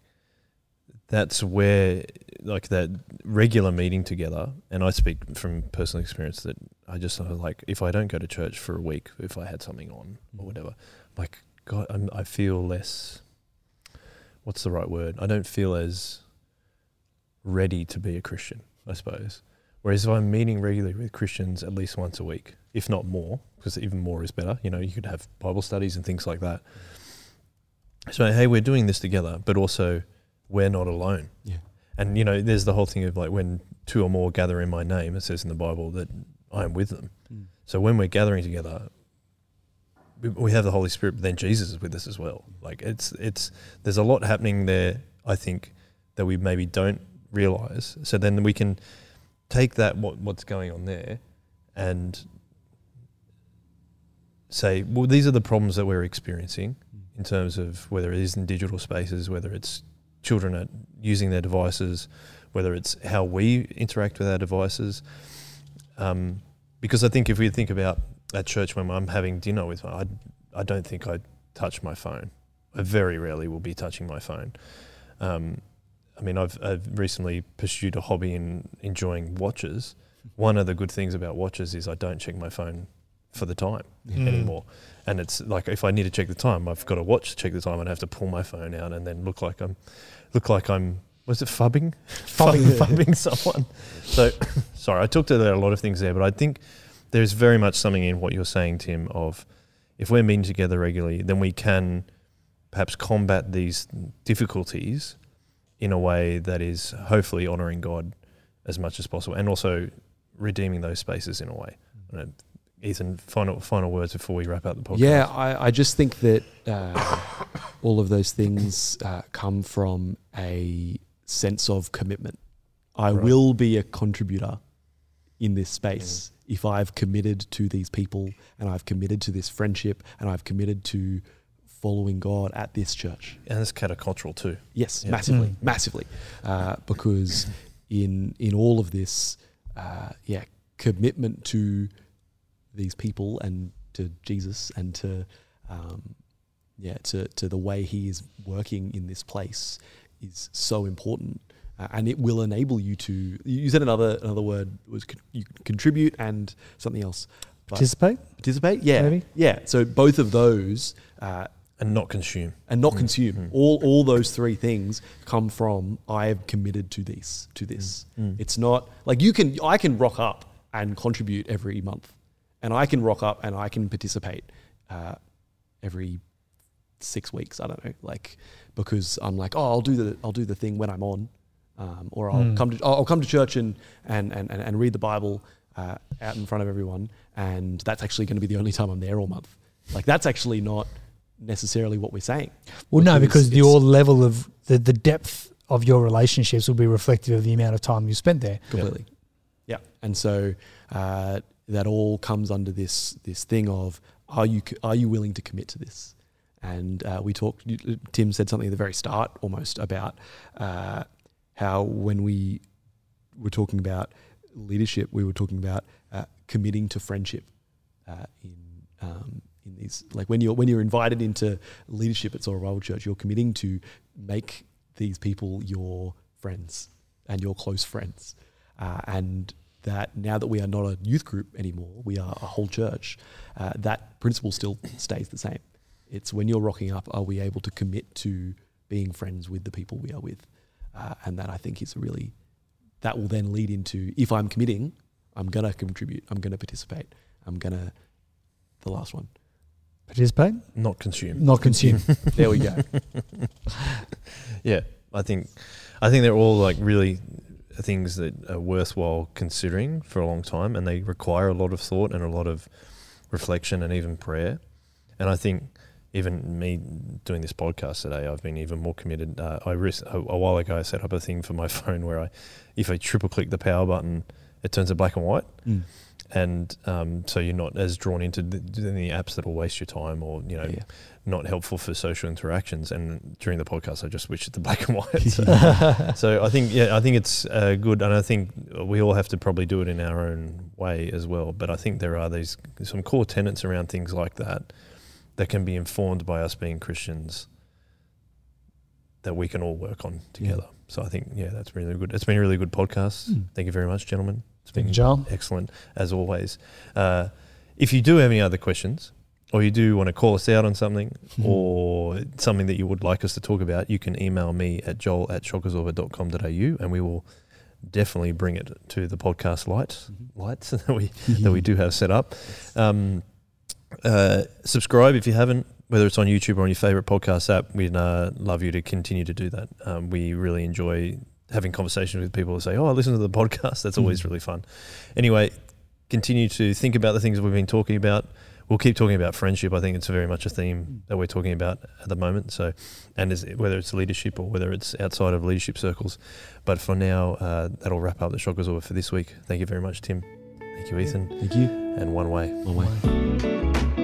Speaker 1: that's where like that regular meeting together and i speak from personal experience that i just like if i don't go to church for a week if i had something on or mm. whatever like god I'm, i feel less what's the right word? I don't feel as ready to be a christian i suppose. Whereas if i'm meeting regularly with christians at least once a week if not more because even more is better you know you could have bible studies and things like that. So hey we're doing this together but also we're not alone.
Speaker 3: Yeah.
Speaker 1: And you know, there's the whole thing of like when two or more gather in my name, it says in the Bible that I am with them. Mm. So when we're gathering together, we have the Holy Spirit, but then Jesus is with us as well. Like it's it's there's a lot happening there. I think that we maybe don't realize. So then we can take that what what's going on there, and say, well, these are the problems that we're experiencing mm. in terms of whether it is in digital spaces, whether it's children are using their devices, whether it's how we interact with our devices. Um, because I think if we think about at church when I'm having dinner with, I, I don't think I touch my phone. I very rarely will be touching my phone. Um, I mean, I've, I've recently pursued a hobby in enjoying watches. One of the good things about watches is I don't check my phone for the time
Speaker 2: Mm.
Speaker 1: anymore. And it's like if I need to check the time, I've got a watch to check the time, and I have to pull my phone out and then look like I'm look like I'm was it phubbing
Speaker 2: Phubbing.
Speaker 1: phubbing someone. So sorry, I talked about a lot of things there, but I think there's very much something in what you're saying, Tim. Of if we're meeting together regularly, then we can perhaps combat these difficulties in a way that is hopefully honoring God as much as possible, and also redeeming those spaces in a way. I don't know, Ethan, final final words before we wrap up the podcast.
Speaker 3: Yeah, I, I just think that uh, all of those things uh, come from a sense of commitment. I
Speaker 1: Right.
Speaker 3: will be a contributor in this space if I've committed to these people and I've committed to this friendship and I've committed to following God at this church.
Speaker 1: and it's countercultural too.
Speaker 3: Yes,
Speaker 1: Yeah.
Speaker 3: massively,
Speaker 2: Mm.
Speaker 3: massively, uh, because in in all of this, uh, yeah, commitment to these people and to Jesus and to um, yeah to to the way He is working in this place is so important, uh, and it will enable you to. You said another another word was con- you contribute and something else.
Speaker 2: Participate.
Speaker 3: participate, yeah,
Speaker 2: maybe?
Speaker 3: yeah. So both of those. Uh,
Speaker 1: And not consume.
Speaker 3: and not
Speaker 1: Mm,
Speaker 3: consume.
Speaker 1: mm.
Speaker 3: All all those three things come from I have committed to this to this.
Speaker 1: Mm.
Speaker 3: It's not like you can I can rock up and contribute every month, and I can rock up and I can participate uh, every six weeks. I don't know, like because I'm like, oh, I'll do the I'll do the thing when I'm on, um, or I'll
Speaker 2: Mm.
Speaker 3: come to I'll come to church and and and, and, read the Bible uh, out in front of everyone, and that's actually going to be the only time I'm there all month. Like that's actually not necessarily what we're saying.
Speaker 2: Well, no, because your level of the, the depth of your relationships will be reflective of the amount of time you spent there.
Speaker 3: completely. Yeah, and so uh, that all comes under this this thing of are you are you willing to commit to this? And uh, we talked. Tim said something at the very start, almost about uh, how when we were talking about leadership, we were talking about uh, committing to friendship uh, in um, in these like when you're when you're invited into leadership at Soul Revival Church, you're committing to make these people your friends and your close friends, uh, and that now that we are not a youth group anymore, we are a whole church. Uh, that principle still stays the same. It's when you're rocking up, are we able to commit to being friends with the people we are with, uh, and that I think is really that will then lead into if I'm committing, I'm gonna contribute, I'm gonna participate, I'm gonna the last one.
Speaker 2: Participate,
Speaker 1: Not consume.
Speaker 2: not consume.
Speaker 3: There we go.
Speaker 1: Yeah, I think I think they're all like really things that are worthwhile considering for a long time, and they require a lot of thought and a lot of reflection and even prayer. And I think even me doing this podcast today, I've been even more committed. Uh, I risk, a, a while ago I set up a thing for my phone where I, if I triple click the power button, it turns it black and white
Speaker 3: Mm.
Speaker 1: And um, so you're not as drawn into the, the apps that will waste your time or you know
Speaker 3: Yeah.
Speaker 1: not helpful for social interactions. And during the podcast, I just switched it to black and white. So, so I think yeah, I think it's uh, good, and I think we all have to probably do it in our own way as well. But I think there are these some core tenets around things like that that can be informed by us being Christians that we can all work on together. So I think yeah, that's really good. It's been a really good podcast.
Speaker 3: Mm.
Speaker 1: Thank you very much, gentlemen. It's been excellent as always. Uh, if you do have any other questions, or you do want to call us out on something, or something that you would like us to talk about, you can email me at joel at shockabsorber.com.au and we will definitely bring it to the podcast light, lights that we that we do have set up. Um, uh, subscribe if you haven't, whether it's on YouTube or on your favorite podcast app. We'd uh, love you to continue to do that. Um, we really enjoy having conversations with people who say, "Oh, I listen to the podcast." That's always
Speaker 3: Mm.
Speaker 1: really fun. Anyway, continue to think about the things we've been talking about. We'll keep talking about friendship. I think it's very much a theme that we're talking about at the moment. So, and is, whether it's leadership or whether it's outside of leadership circles. But for now, uh, that'll wrap up the Shock Absorber for this week. Thank you very much, Tim. Thank you, Ethan.
Speaker 3: Thank you.
Speaker 1: And one way.
Speaker 3: One way.